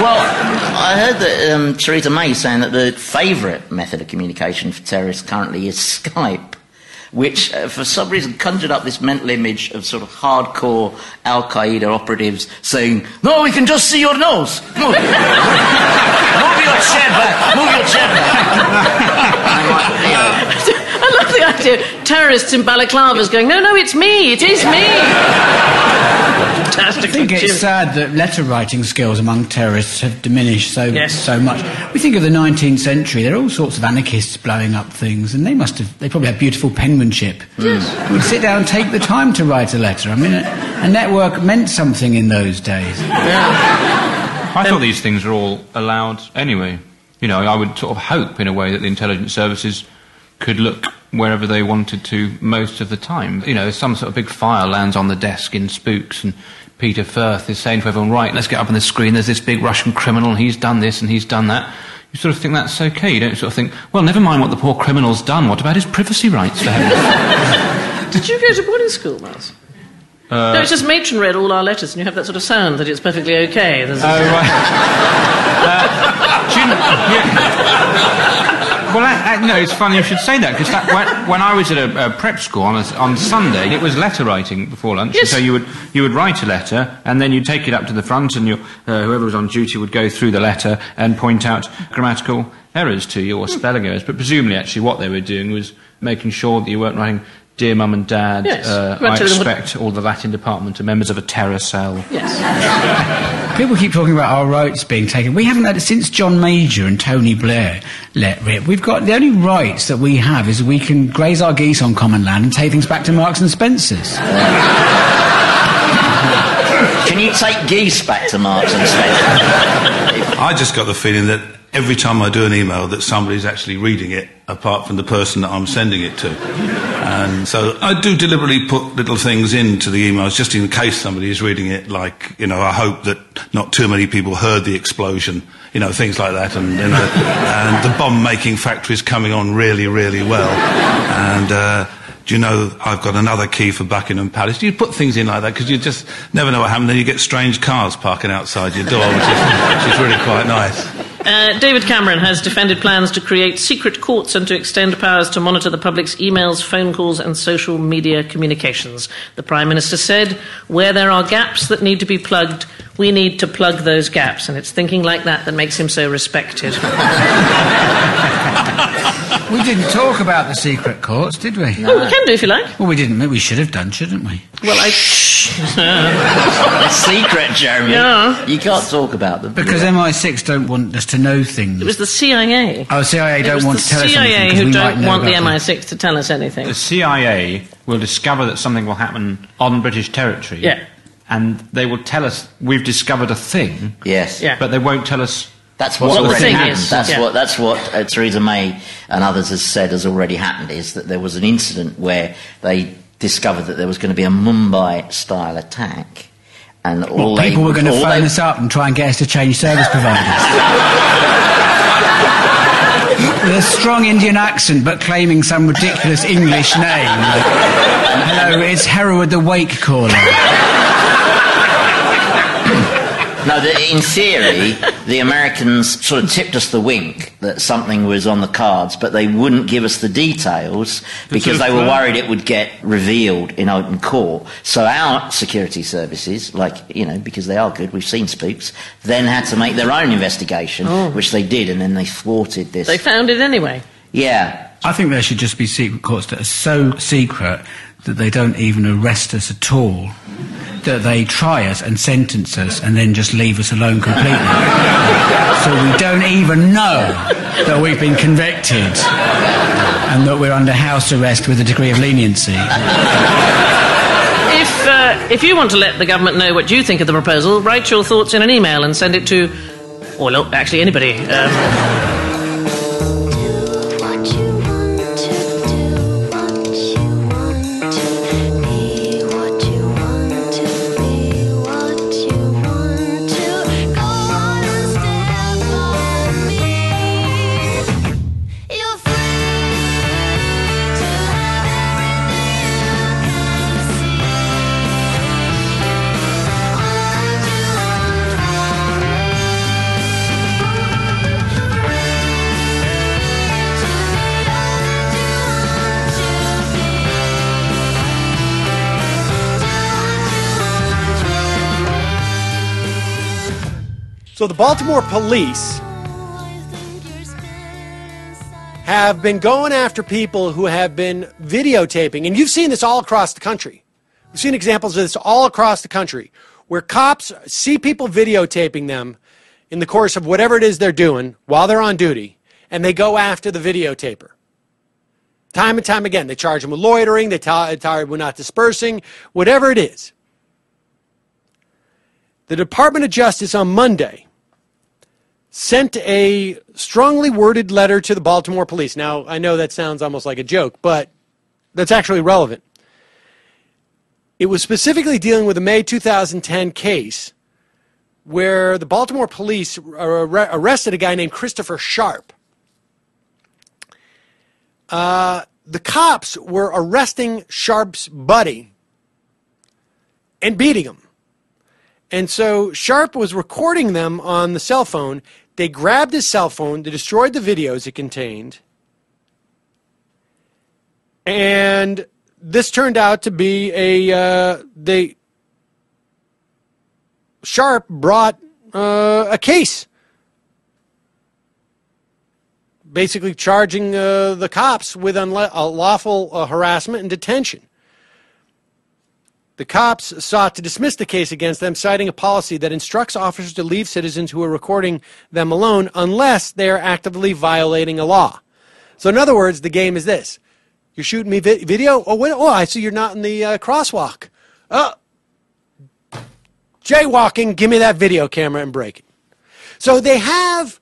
Well, I heard that um, Theresa May saying that the favourite method of communication for terrorists currently is Skype, which uh, for some reason conjured up this mental image of sort of hardcore Al Qaeda operatives saying, "No, we can just see your nose. Move, Move your chair back. Move your chair back." I love the idea. Terrorists in balaclavas going, no, no, it's me, it is me. Fantastic. I think it's sad that letter writing skills among terrorists have diminished so so much. We think of the 19th century; there are all sorts of anarchists blowing up things, and they must have they probably had beautiful penmanship. Mm. Yes. Would sit down and take the time to write a letter. I mean, a, a network meant something in those days. I thought um, these things were all allowed anyway. You know, I would sort of hope in a way that the intelligence services could look wherever they wanted to most of the time. You know, some sort of big file lands on the desk in Spooks and Peter Firth is saying to everyone, right, let's get up on the screen, there's this big Russian criminal, and he's done this and he's done that. You sort of think that's okay. You don't sort of think, well, never mind what the poor criminal's done, what about his privacy rights for heaven's Did you go to boarding school, Miles? Uh, no, it's just matron read all our letters, and you have that sort of sound that it's perfectly okay. There's Oh, right. Uh, you know- yeah. Well, I, I, no, it's funny you should say that because when, when I was at a, a prep school on, a, on Sunday, it was letter writing before lunch. Yes. So you would you would write a letter and then you'd take it up to the front, and your, uh, whoever was on duty would go through the letter and point out grammatical errors to you or spelling errors. But presumably, actually, what they were doing was making sure that you weren't writing. Dear Mum and Dad, Yes. uh, I expect all the Latin department are members of a terror cell. People keep talking about our rights being taken. We haven't had it since John Major and Tony Blair let rip. We've got the only rights that we have is we can graze our geese on common land and take things back to Marks and Spencers. Can you take geese back to Marks and Spencers? I just got the feeling that every time I do an email, that somebody's actually reading it, apart from the person that I'm sending it to. And so I do deliberately put little things into the emails just in case somebody is reading it. Like, you know, I hope that not too many people heard the explosion. You know, things like that, and, you know, and the bomb-making factory is coming on really, really well. And uh, do you know I've got another key for Buckingham Palace? You put things in like that because you just never know what happens. Then you get strange cars parking outside your door, which is, which is really quite nice. Uh, David Cameron has defended plans to create secret courts and to extend powers to monitor the public's emails, phone calls, and social media communications. The Prime Minister said, Where there are gaps that need to be plugged, we need to plug those gaps. And it's thinking like that that makes him so respected. We didn't talk about the secret courts, did we? No, we can do if you like. Well, we didn't. We should have done, shouldn't we? Well, I. They're secret, Jeremy. Yeah. You can't talk about them. Because MI6 don't want us to know things. It was the CIA. Oh, CIA It don't want to tell us anything. CIA anything 'cause who we might don't want the. MI6 to tell us anything. The CIA will discover that something will happen on British territory. Yeah. And they will tell us we've discovered a thing. Yes. Yeah. But they won't tell us That's what's what the already thing happened. is. That's Yeah. what that's what uh, Theresa May and others has said has already happened. Is that there was an incident where they discovered that there was going to be a Mumbai-style attack, and all Well, people they, were going to phone they- us up and try and get us to change service providers. With a strong Indian accent, but claiming some ridiculous English name. Like, Hello, it's Hereward the Wake caller. No, the, in theory, the Americans sort of tipped us the wink that something was on the cards, but they wouldn't give us the details because they were worried it would get revealed in open court. So our security services, like, you know, because they are good, we've seen spooks, then had to make their own investigation, Oh. which they did, and then they thwarted this. They found it anyway. yeah. I think there should just be secret courts that are so secret that they don't even arrest us at all. That they try us and sentence us and then just leave us alone completely. so we don't even know that we've been convicted and that we're under house arrest with a degree of leniency. If, uh, if you want to let the government know what you think of the proposal, write your thoughts in an email and send it to, no, actually anybody. Um, So the Baltimore police have been going after people who have been videotaping, and you've seen this all across the country. We've seen examples of this all across the country where cops see people videotaping them in the course of whatever it is they're doing while they're on duty, and they go after the videotaper. Time and time again, they charge them with loitering, they charge them with not dispersing, whatever it is. The Department of Justice on Monday sent a strongly worded letter to the Baltimore police. Now, I know that sounds almost like a joke, but that's actually relevant. It was specifically dealing with a May 2010 case where the Baltimore police ar- ar- arrested a guy named Christopher Sharp. Uh, the cops were arresting Sharp's buddy and beating him. And so Sharp was recording them on the cell phone. They grabbed his cell phone, they destroyed the videos it contained. And this turned out to be a uh, they Sharp brought uh, a case basically charging uh, the cops with unlawful uh, harassment and detention. The cops sought to dismiss the case against them, citing a policy that instructs officers to leave citizens who are recording them alone unless they are actively violating a law. So, in other words, the game is this: you're shooting me vi- video. Oh, wait, oh, I see you're not in the uh, crosswalk. Oh, jaywalking. Give me that video camera and break it. So they have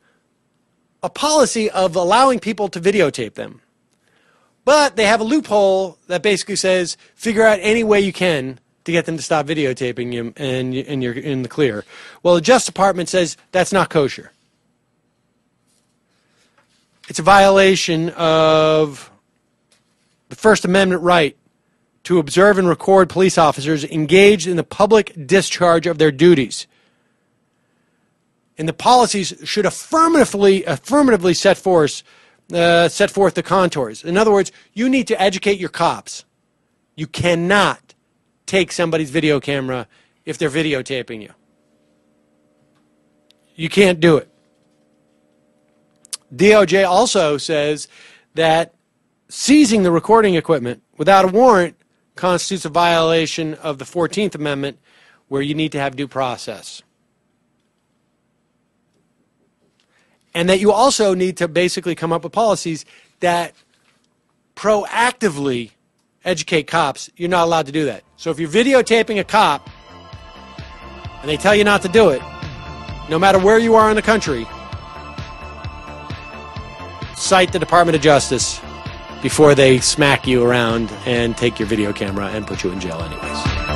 a policy of allowing people to videotape them. But they have a loophole that basically says figure out any way you can to get them to stop videotaping you and, and you're in the clear. Well, the Justice Department says that's not kosher. It's a violation of the First Amendment right to observe and record police officers engaged in the public discharge of their duties. And the policies should affirmatively, affirmatively set forth, uh, set forth the contours. In other words, you need to educate your cops. You cannot take somebody's video camera if they're videotaping you. You can't do it. DOJ also says that seizing the recording equipment without a warrant constitutes a violation of the 14th Amendment where you need to have due process. And that you also need to basically come up with policies that proactively educate cops. You're not allowed to do that. So if you're videotaping a cop and they tell you not to do it, no matter where you are in the country, cite the Department of Justice before they smack you around and take your video camera and put you in jail anyways.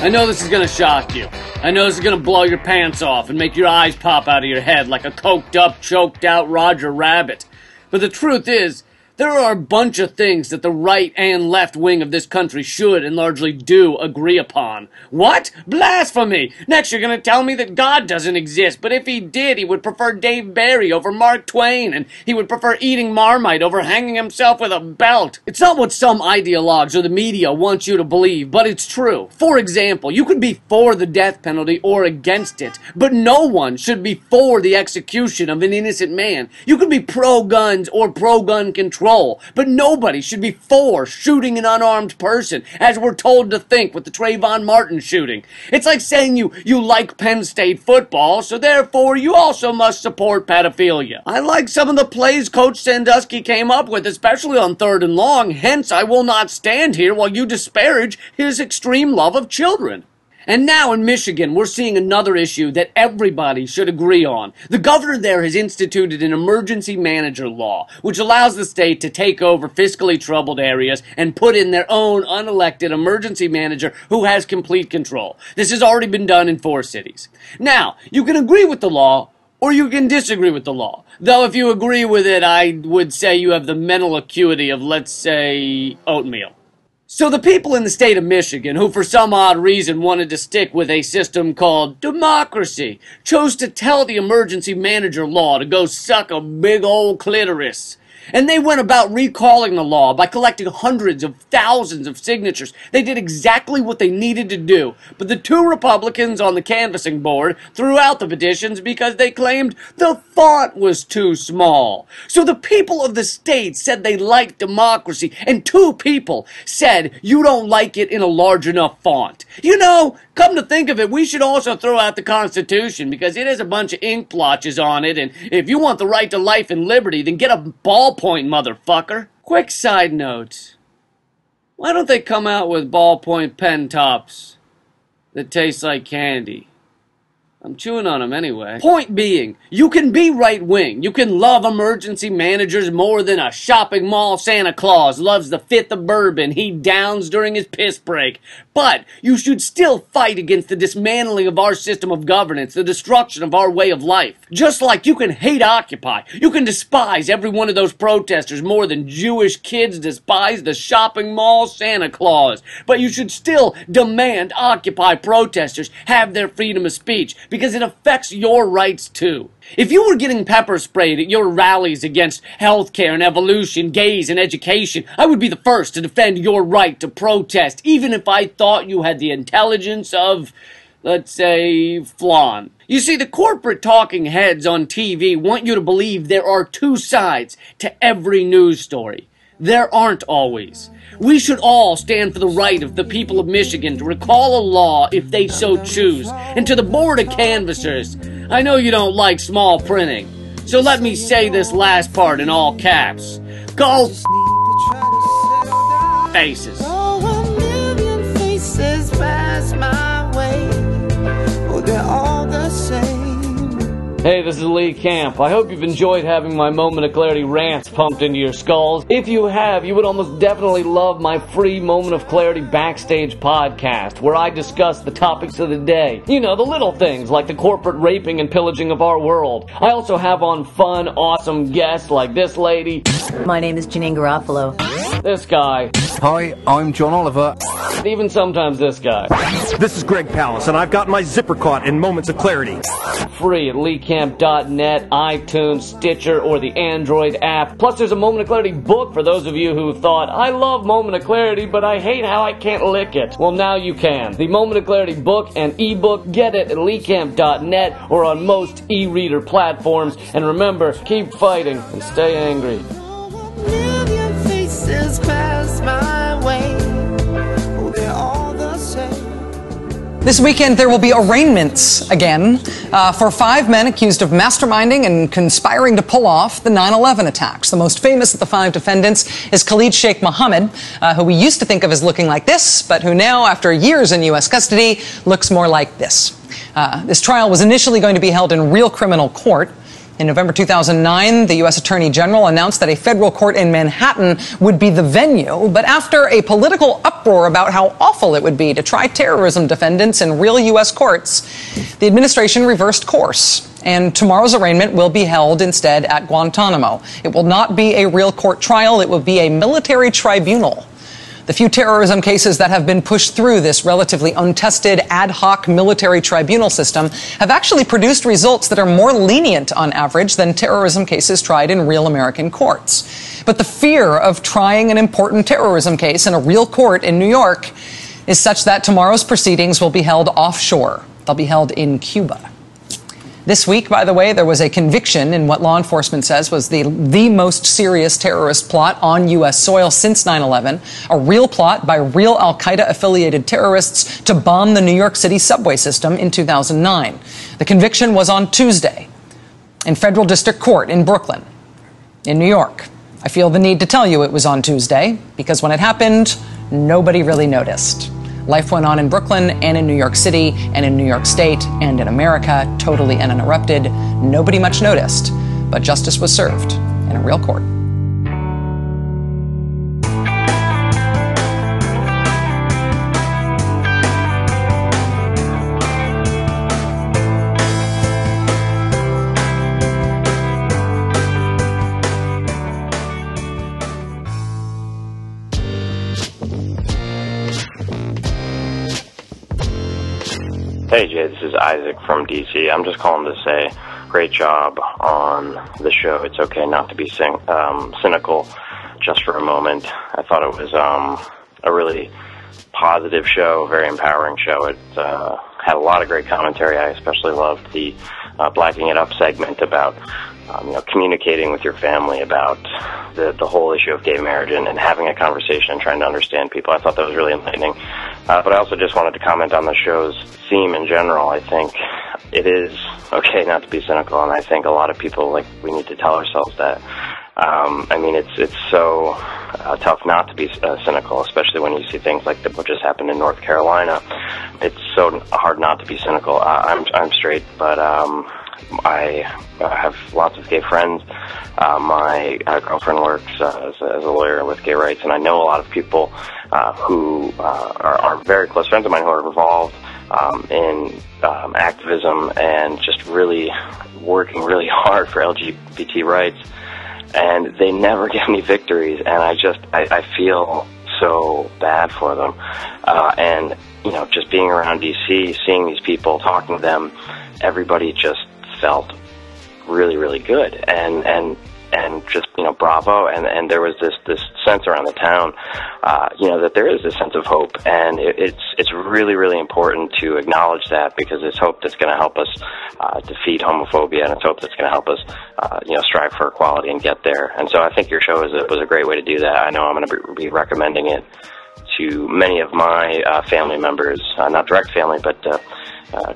I know this is gonna shock you. I know this is gonna blow your pants off and make your eyes pop out of your head like a coked up, choked out Roger Rabbit. But the truth is, there are a bunch of things that the right and left wing of this country should and largely do agree upon. What? Blasphemy! Next, you're gonna tell me that God doesn't exist, but if he did, he would prefer Dave Barry over Mark Twain, and he would prefer eating Marmite over hanging himself with a belt. It's not what some ideologues or the media want you to believe, but it's true. For example, you could be for the death penalty or against it, but no one should be for the execution of an innocent man. You could be pro guns or pro gun control, but nobody should be for shooting an unarmed person, as we're told to think with the Trayvon Martin shooting. It's like saying you, you like Penn State football, so therefore you also must support pedophilia. I like some of the plays Coach Sandusky came up with, especially on third and long, hence I will not stand here while you disparage his extreme love of children. And now in Michigan, we're seeing another issue that everybody should agree on. The governor there has instituted an emergency manager law, which allows the state to take over fiscally troubled areas and put in their own unelected emergency manager who has complete control. This has already been done in four cities. Now, you can agree with the law, or you can disagree with the law. Though if you agree with it, I would say you have the mental acuity of, let's say, oatmeal. So the people in the state of Michigan, who for some odd reason wanted to stick with a system called democracy, chose to tell the emergency manager law to go suck a big old clitoris. And they went about recalling the law by collecting hundreds of thousands of signatures. They did exactly what they needed to do. But the two Republicans on the canvassing board threw out the petitions because they claimed the font was too small. So the people of the state said they liked democracy, and two people said you don't like it in a large enough font. You know, come to think of it, we should also throw out the Constitution because it has a bunch of ink blotches on it, and if you want the right to life and liberty, then get a ballpoint, motherfucker. Quick side note. Why don't they come out with ballpoint pen tops that taste like candy? I'm chewing on them anyway. Point being, you can be right wing. You can love emergency managers more than a shopping mall Santa Claus loves the fifth of bourbon he downs during his piss break. But you should still fight against the dismantling of our system of governance, the destruction of our way of life. Just like you can hate Occupy, you can despise every one of those protesters more than Jewish kids despise the shopping mall Santa Claus. But you should still demand Occupy protesters have their freedom of speech because it affects your rights too. If you were getting pepper sprayed at your rallies against healthcare and evolution, gays and education, I would be the first to defend your right to protest, even if I thought you had the intelligence of, let's say, flan. You see, the corporate talking heads on TV want you to believe there are two sides to every news story. There aren't always. We should all stand for the right of the people of Michigan to recall a law if they so choose. And to the board of canvassers, I know you don't like small printing. So let me say this last part in all caps. Call faces. Oh, Hey, this is Lee Camp. I hope you've enjoyed having my Moment of Clarity rants pumped into your skulls. If you have, you would almost definitely love my free Moment of Clarity backstage podcast, where I discuss the topics of the day. You know, the little things like the corporate raping and pillaging of our world. I also have on fun, awesome guests like this lady. My name is Janeane Garofalo. This guy. Hi, I'm John Oliver. Even sometimes this guy. This is Greg Palast, and I've got my zipper caught in Moments of Clarity. Free at leecamp.net, iTunes, Stitcher, or the Android app. Plus, there's a Moment of Clarity book for those of you who thought, I love Moment of Clarity, but I hate how I can't lick it. Well, now you can. The Moment of Clarity book and ebook, get it at leecamp.net or on most e-reader platforms. And remember, keep fighting and stay angry. This weekend, there will be arraignments again uh, for five men accused of masterminding and conspiring to pull off the 9 11 attacks. The most famous of the five defendants is Khalid Sheikh Mohammed, uh, who we used to think of as looking like this, but who now, after years in U.S. custody, looks more like this. Uh, this trial was initially going to be held in real criminal court. In November 2009, the U.S. Attorney General announced that a federal court in Manhattan would be the venue, but after a political uproar about how awful it would be to try terrorism defendants in real U.S. courts, the administration reversed course. And tomorrow's arraignment will be held instead at Guantanamo. It will not be a real court trial, it will be a military tribunal. The few terrorism cases that have been pushed through this relatively untested ad hoc military tribunal system have actually produced results that are more lenient on average than terrorism cases tried in real American courts. But the fear of trying an important terrorism case in a real court in New York is such that tomorrow's proceedings will be held offshore. They'll be held in Cuba. This week, by the way, there was a conviction in what law enforcement says was the, the most serious terrorist plot on U.S. soil since 9 11. A real plot by real Al Qaeda affiliated terrorists to bomb the New York City subway system in 2009. The conviction was on Tuesday in federal district court in Brooklyn, in New York. I feel the need to tell you it was on Tuesday because when it happened, nobody really noticed. Life went on in Brooklyn and in New York City and in New York State and in America, totally uninterrupted. Nobody much noticed, but justice was served in a real court. Hey Jay, this is Isaac from DC. I'm just calling to say, great job on the show. It's okay not to be cyn- um, cynical just for a moment. I thought it was um, a really positive show, very empowering show. It uh, had a lot of great commentary. I especially loved the uh, blacking it up segment about um, you know communicating with your family about the the whole issue of gay marriage and, and having a conversation and trying to understand people. I thought that was really enlightening. Uh, but I also just wanted to comment on the show's theme in general. I think it is okay not to be cynical, and I think a lot of people like we need to tell ourselves that. Um, I mean, it's it's so uh, tough not to be uh, cynical, especially when you see things like the, what just happened in North Carolina. It's so hard not to be cynical. Uh, I'm I'm straight, but um, I uh, have lots of gay friends. Uh, my uh, girlfriend works uh, as, a, as a lawyer with gay rights, and I know a lot of people uh, who uh, are, are very close friends of mine who are involved um, in um, activism and just really working really hard for LGBT rights. And they never get any victories, and I just I, I feel so bad for them. Uh, and, you know, just being around DC, seeing these people, talking to them, everybody just felt really, really good. And, and, and just you know bravo. And and there was this this sense around the town uh you know that there is a sense of hope. And it, it's it's really really important to acknowledge that because it's hope that's going to help us uh defeat homophobia. And it's hope that's going to help us uh you know strive for equality and get there. And so i think your show is a, was a great way to do that. I know i'm going to be recommending it to many of my uh, family members, uh, not direct family, but uh, uh,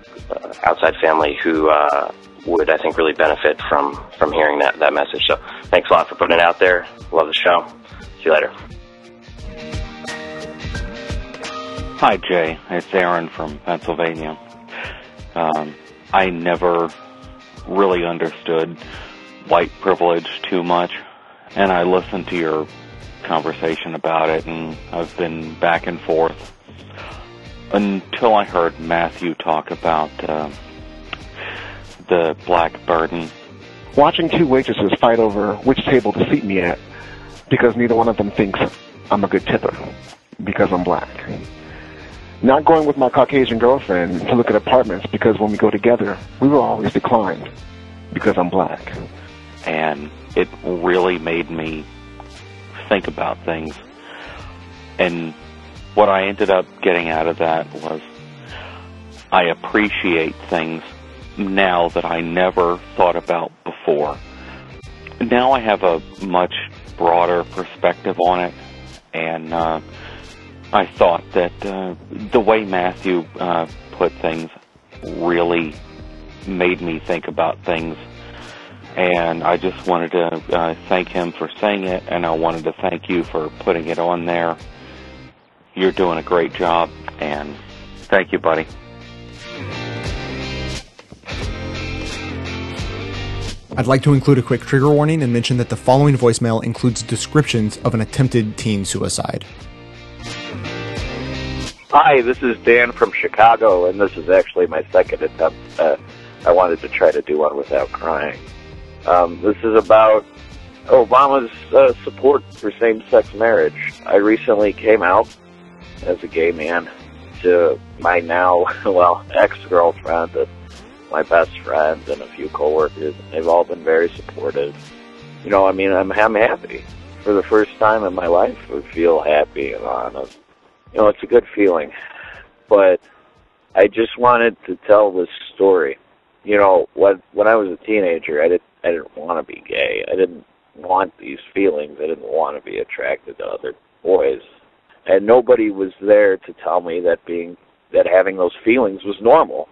outside family who uh, would, I think, really benefit from from hearing that that message. So, thanks a lot for putting it out there. Love the show. See you later. Hi, Jay. It's Aaron from Pennsylvania. Um, I never really understood white privilege too much, and I listened to your conversation about it, and I've been back and forth until I heard Matthew talk about uh, the black burden. Watching two waitresses fight over which table to seat me at because neither one of them thinks I'm a good tipper because I'm black. Not going with my Caucasian girlfriend to look at apartments because when we go together, we were always declined because I'm black. and it really made me think about things. And what I ended up getting out of that was I appreciate things now that I never thought about before. Now I have a much broader perspective on it, and uh, I thought that uh, the way Matthew uh, put things really made me think about things and I just wanted to uh, thank him for saying it, and I wanted to thank you for putting it on there. You're doing a great job, and thank you, buddy. I'd like to include a quick trigger warning and mention that the following voicemail includes descriptions of an attempted teen suicide. Hi, this is Dan from Chicago, and this is actually my second attempt. Uh, I wanted to try to do one without crying. Um, this is about Obama's uh, support for same-sex marriage. I recently came out as a gay man to my now, well, ex-girlfriend my best friends and a few coworkers. They've all been very supportive. You know, I mean, I'm, I'm happy. For the first time in my life, I feel happy and honest. You know, it's a good feeling. But I just wanted to tell this story. You know, when when I was a teenager, I didn't I didn't want to be gay. I didn't want these feelings. I didn't want to be attracted to other boys. And nobody was there to tell me that being that having those feelings was normal.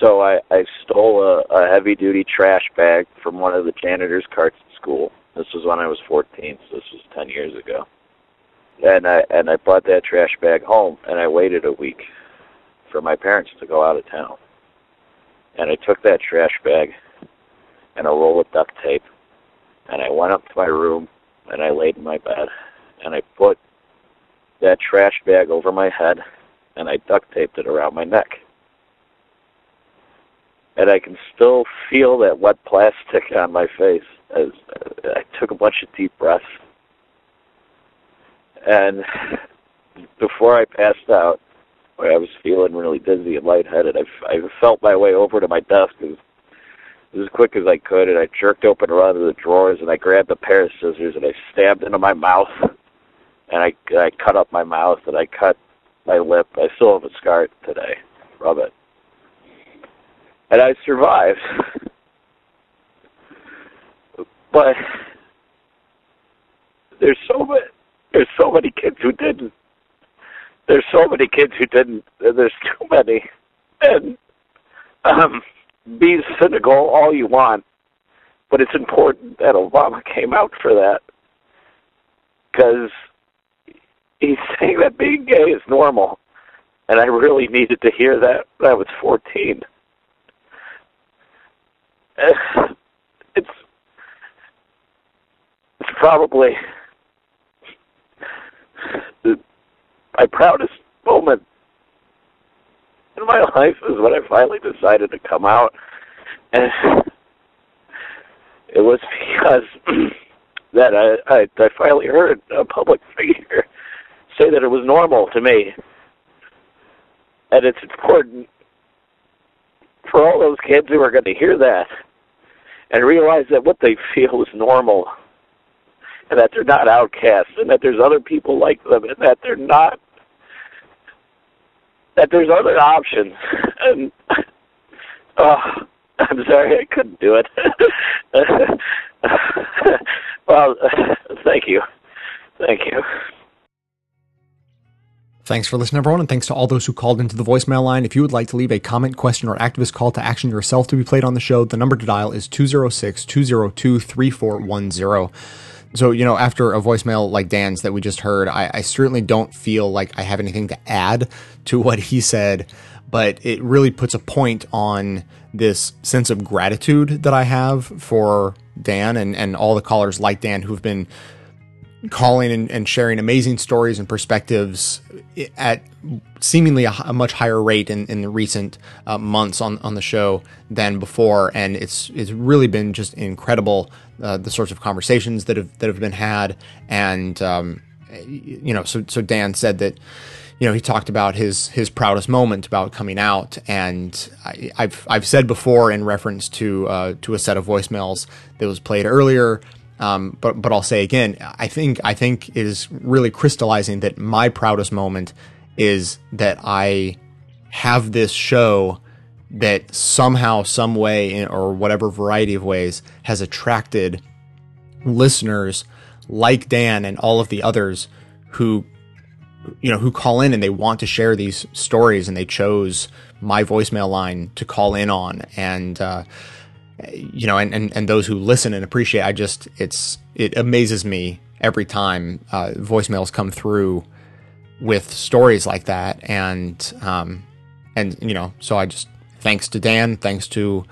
So I, I stole a, a heavy duty trash bag from one of the janitor's carts at school. This was when I was 14, so this was 10 years ago. And I and I brought that trash bag home, and I waited a week for my parents to go out of town. And I took that trash bag and a roll of duct tape, and I went up to my room and I laid in my bed, and I put that trash bag over my head, and I duct taped it around my neck and I can still feel that wet plastic on my face as uh, I took a bunch of deep breaths. And before I passed out, where I was feeling really dizzy and lightheaded, I, I felt my way over to my desk as, as quick as I could, and I jerked open one of the drawers, and I grabbed a pair of scissors, and I stabbed into my mouth, and I, I cut up my mouth, and I cut my lip. I still have a scar today from it and I survived. but there's so many, there's so many kids who didn't. There's so many kids who didn't. There's too many, and um, be cynical all you want, but it's important that Obama came out for that because he's saying that being gay is normal, and I really needed to hear that when I was 14 it's it's probably my proudest moment in my life is when I finally decided to come out, and it was because that I, I I finally heard a public figure say that it was normal to me. And it's important for all those kids who are going to hear that and realize that what they feel is normal and that they're not outcasts and that there's other people like them and that they're not that there's other options. And oh I'm sorry I couldn't do it. Well thank you. Thank you Thanks for listening, everyone, and thanks to all those who called into the voicemail line. If you would like to leave a comment, question, or activist call to action yourself to be played on the show, the number to dial is 206 202 3410. So, you know, after a voicemail like Dan's that we just heard, I, I certainly don't feel like I have anything to add to what he said, but it really puts a point on this sense of gratitude that I have for Dan and, and all the callers like Dan who've been calling and, and sharing amazing stories and perspectives at seemingly a much higher rate in, in the recent uh, months on, on the show than before. And it's it's really been just incredible uh, the sorts of conversations that have that have been had. And um, you know, so so Dan said that you know he talked about his his proudest moment about coming out, and I, I've I've said before in reference to uh, to a set of voicemails that was played earlier. Um, but but I'll say again, I think I think it is really crystallizing that my proudest moment is that I have this show that somehow, some way, or whatever variety of ways, has attracted listeners like Dan and all of the others who you know who call in and they want to share these stories and they chose my voicemail line to call in on. And uh, you know and, and and those who listen and appreciate i just it's it amazes me every time uh, voicemails come through with stories like that. And um and you know so i just thanks to dan thanks to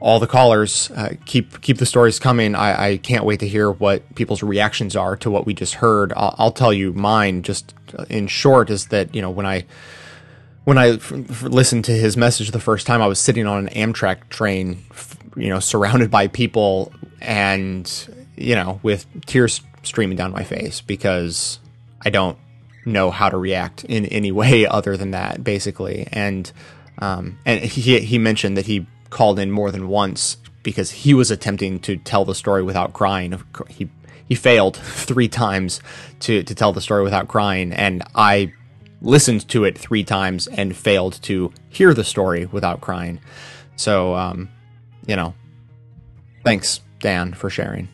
all the callers uh, keep keep the stories coming. I, I can't wait to hear what people's reactions are to what we just heard. I'll, I'll tell you mine just in short is that you know when i when I f- f- listened to his message the first time, I was sitting on an Amtrak train, you know, surrounded by people and, you know, with tears streaming down my face because I don't know how to react in any way other than that, basically. And, um, and he, he mentioned that he called in more than once because he was attempting to tell the story without crying. He, he failed three times to, to tell the story without crying. And I listened to it three times and failed to hear the story without crying. So, um, you know, thanks, Dan, for sharing.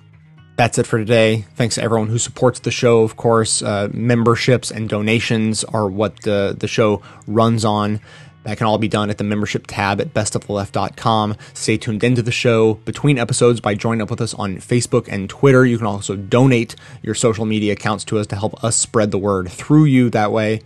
That's it for today. Thanks to everyone who supports the show. Of course, uh, memberships and donations are what the, the show runs on. That can all be done at the membership tab at bestoftheleft.com. Stay tuned into the show between episodes by joining up with us on Facebook and Twitter. You can also donate your social media accounts to us to help us spread the word through you that way.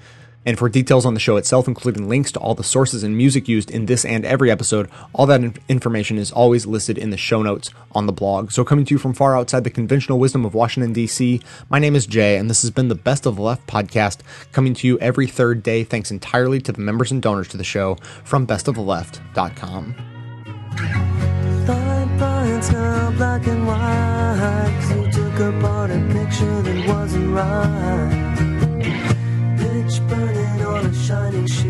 And for details on the show itself, including links to all the sources and music used in this and every episode, all that in- information is always listed in the show notes on the blog. So, coming to you from far outside the conventional wisdom of Washington, D.C., my name is Jay, and this has been the Best of the Left podcast, coming to you every third day, thanks entirely to the members and donors to the show from bestoftheleft.com. Black and white. took apart a picture that wasn't right. Burning on a shining sheet.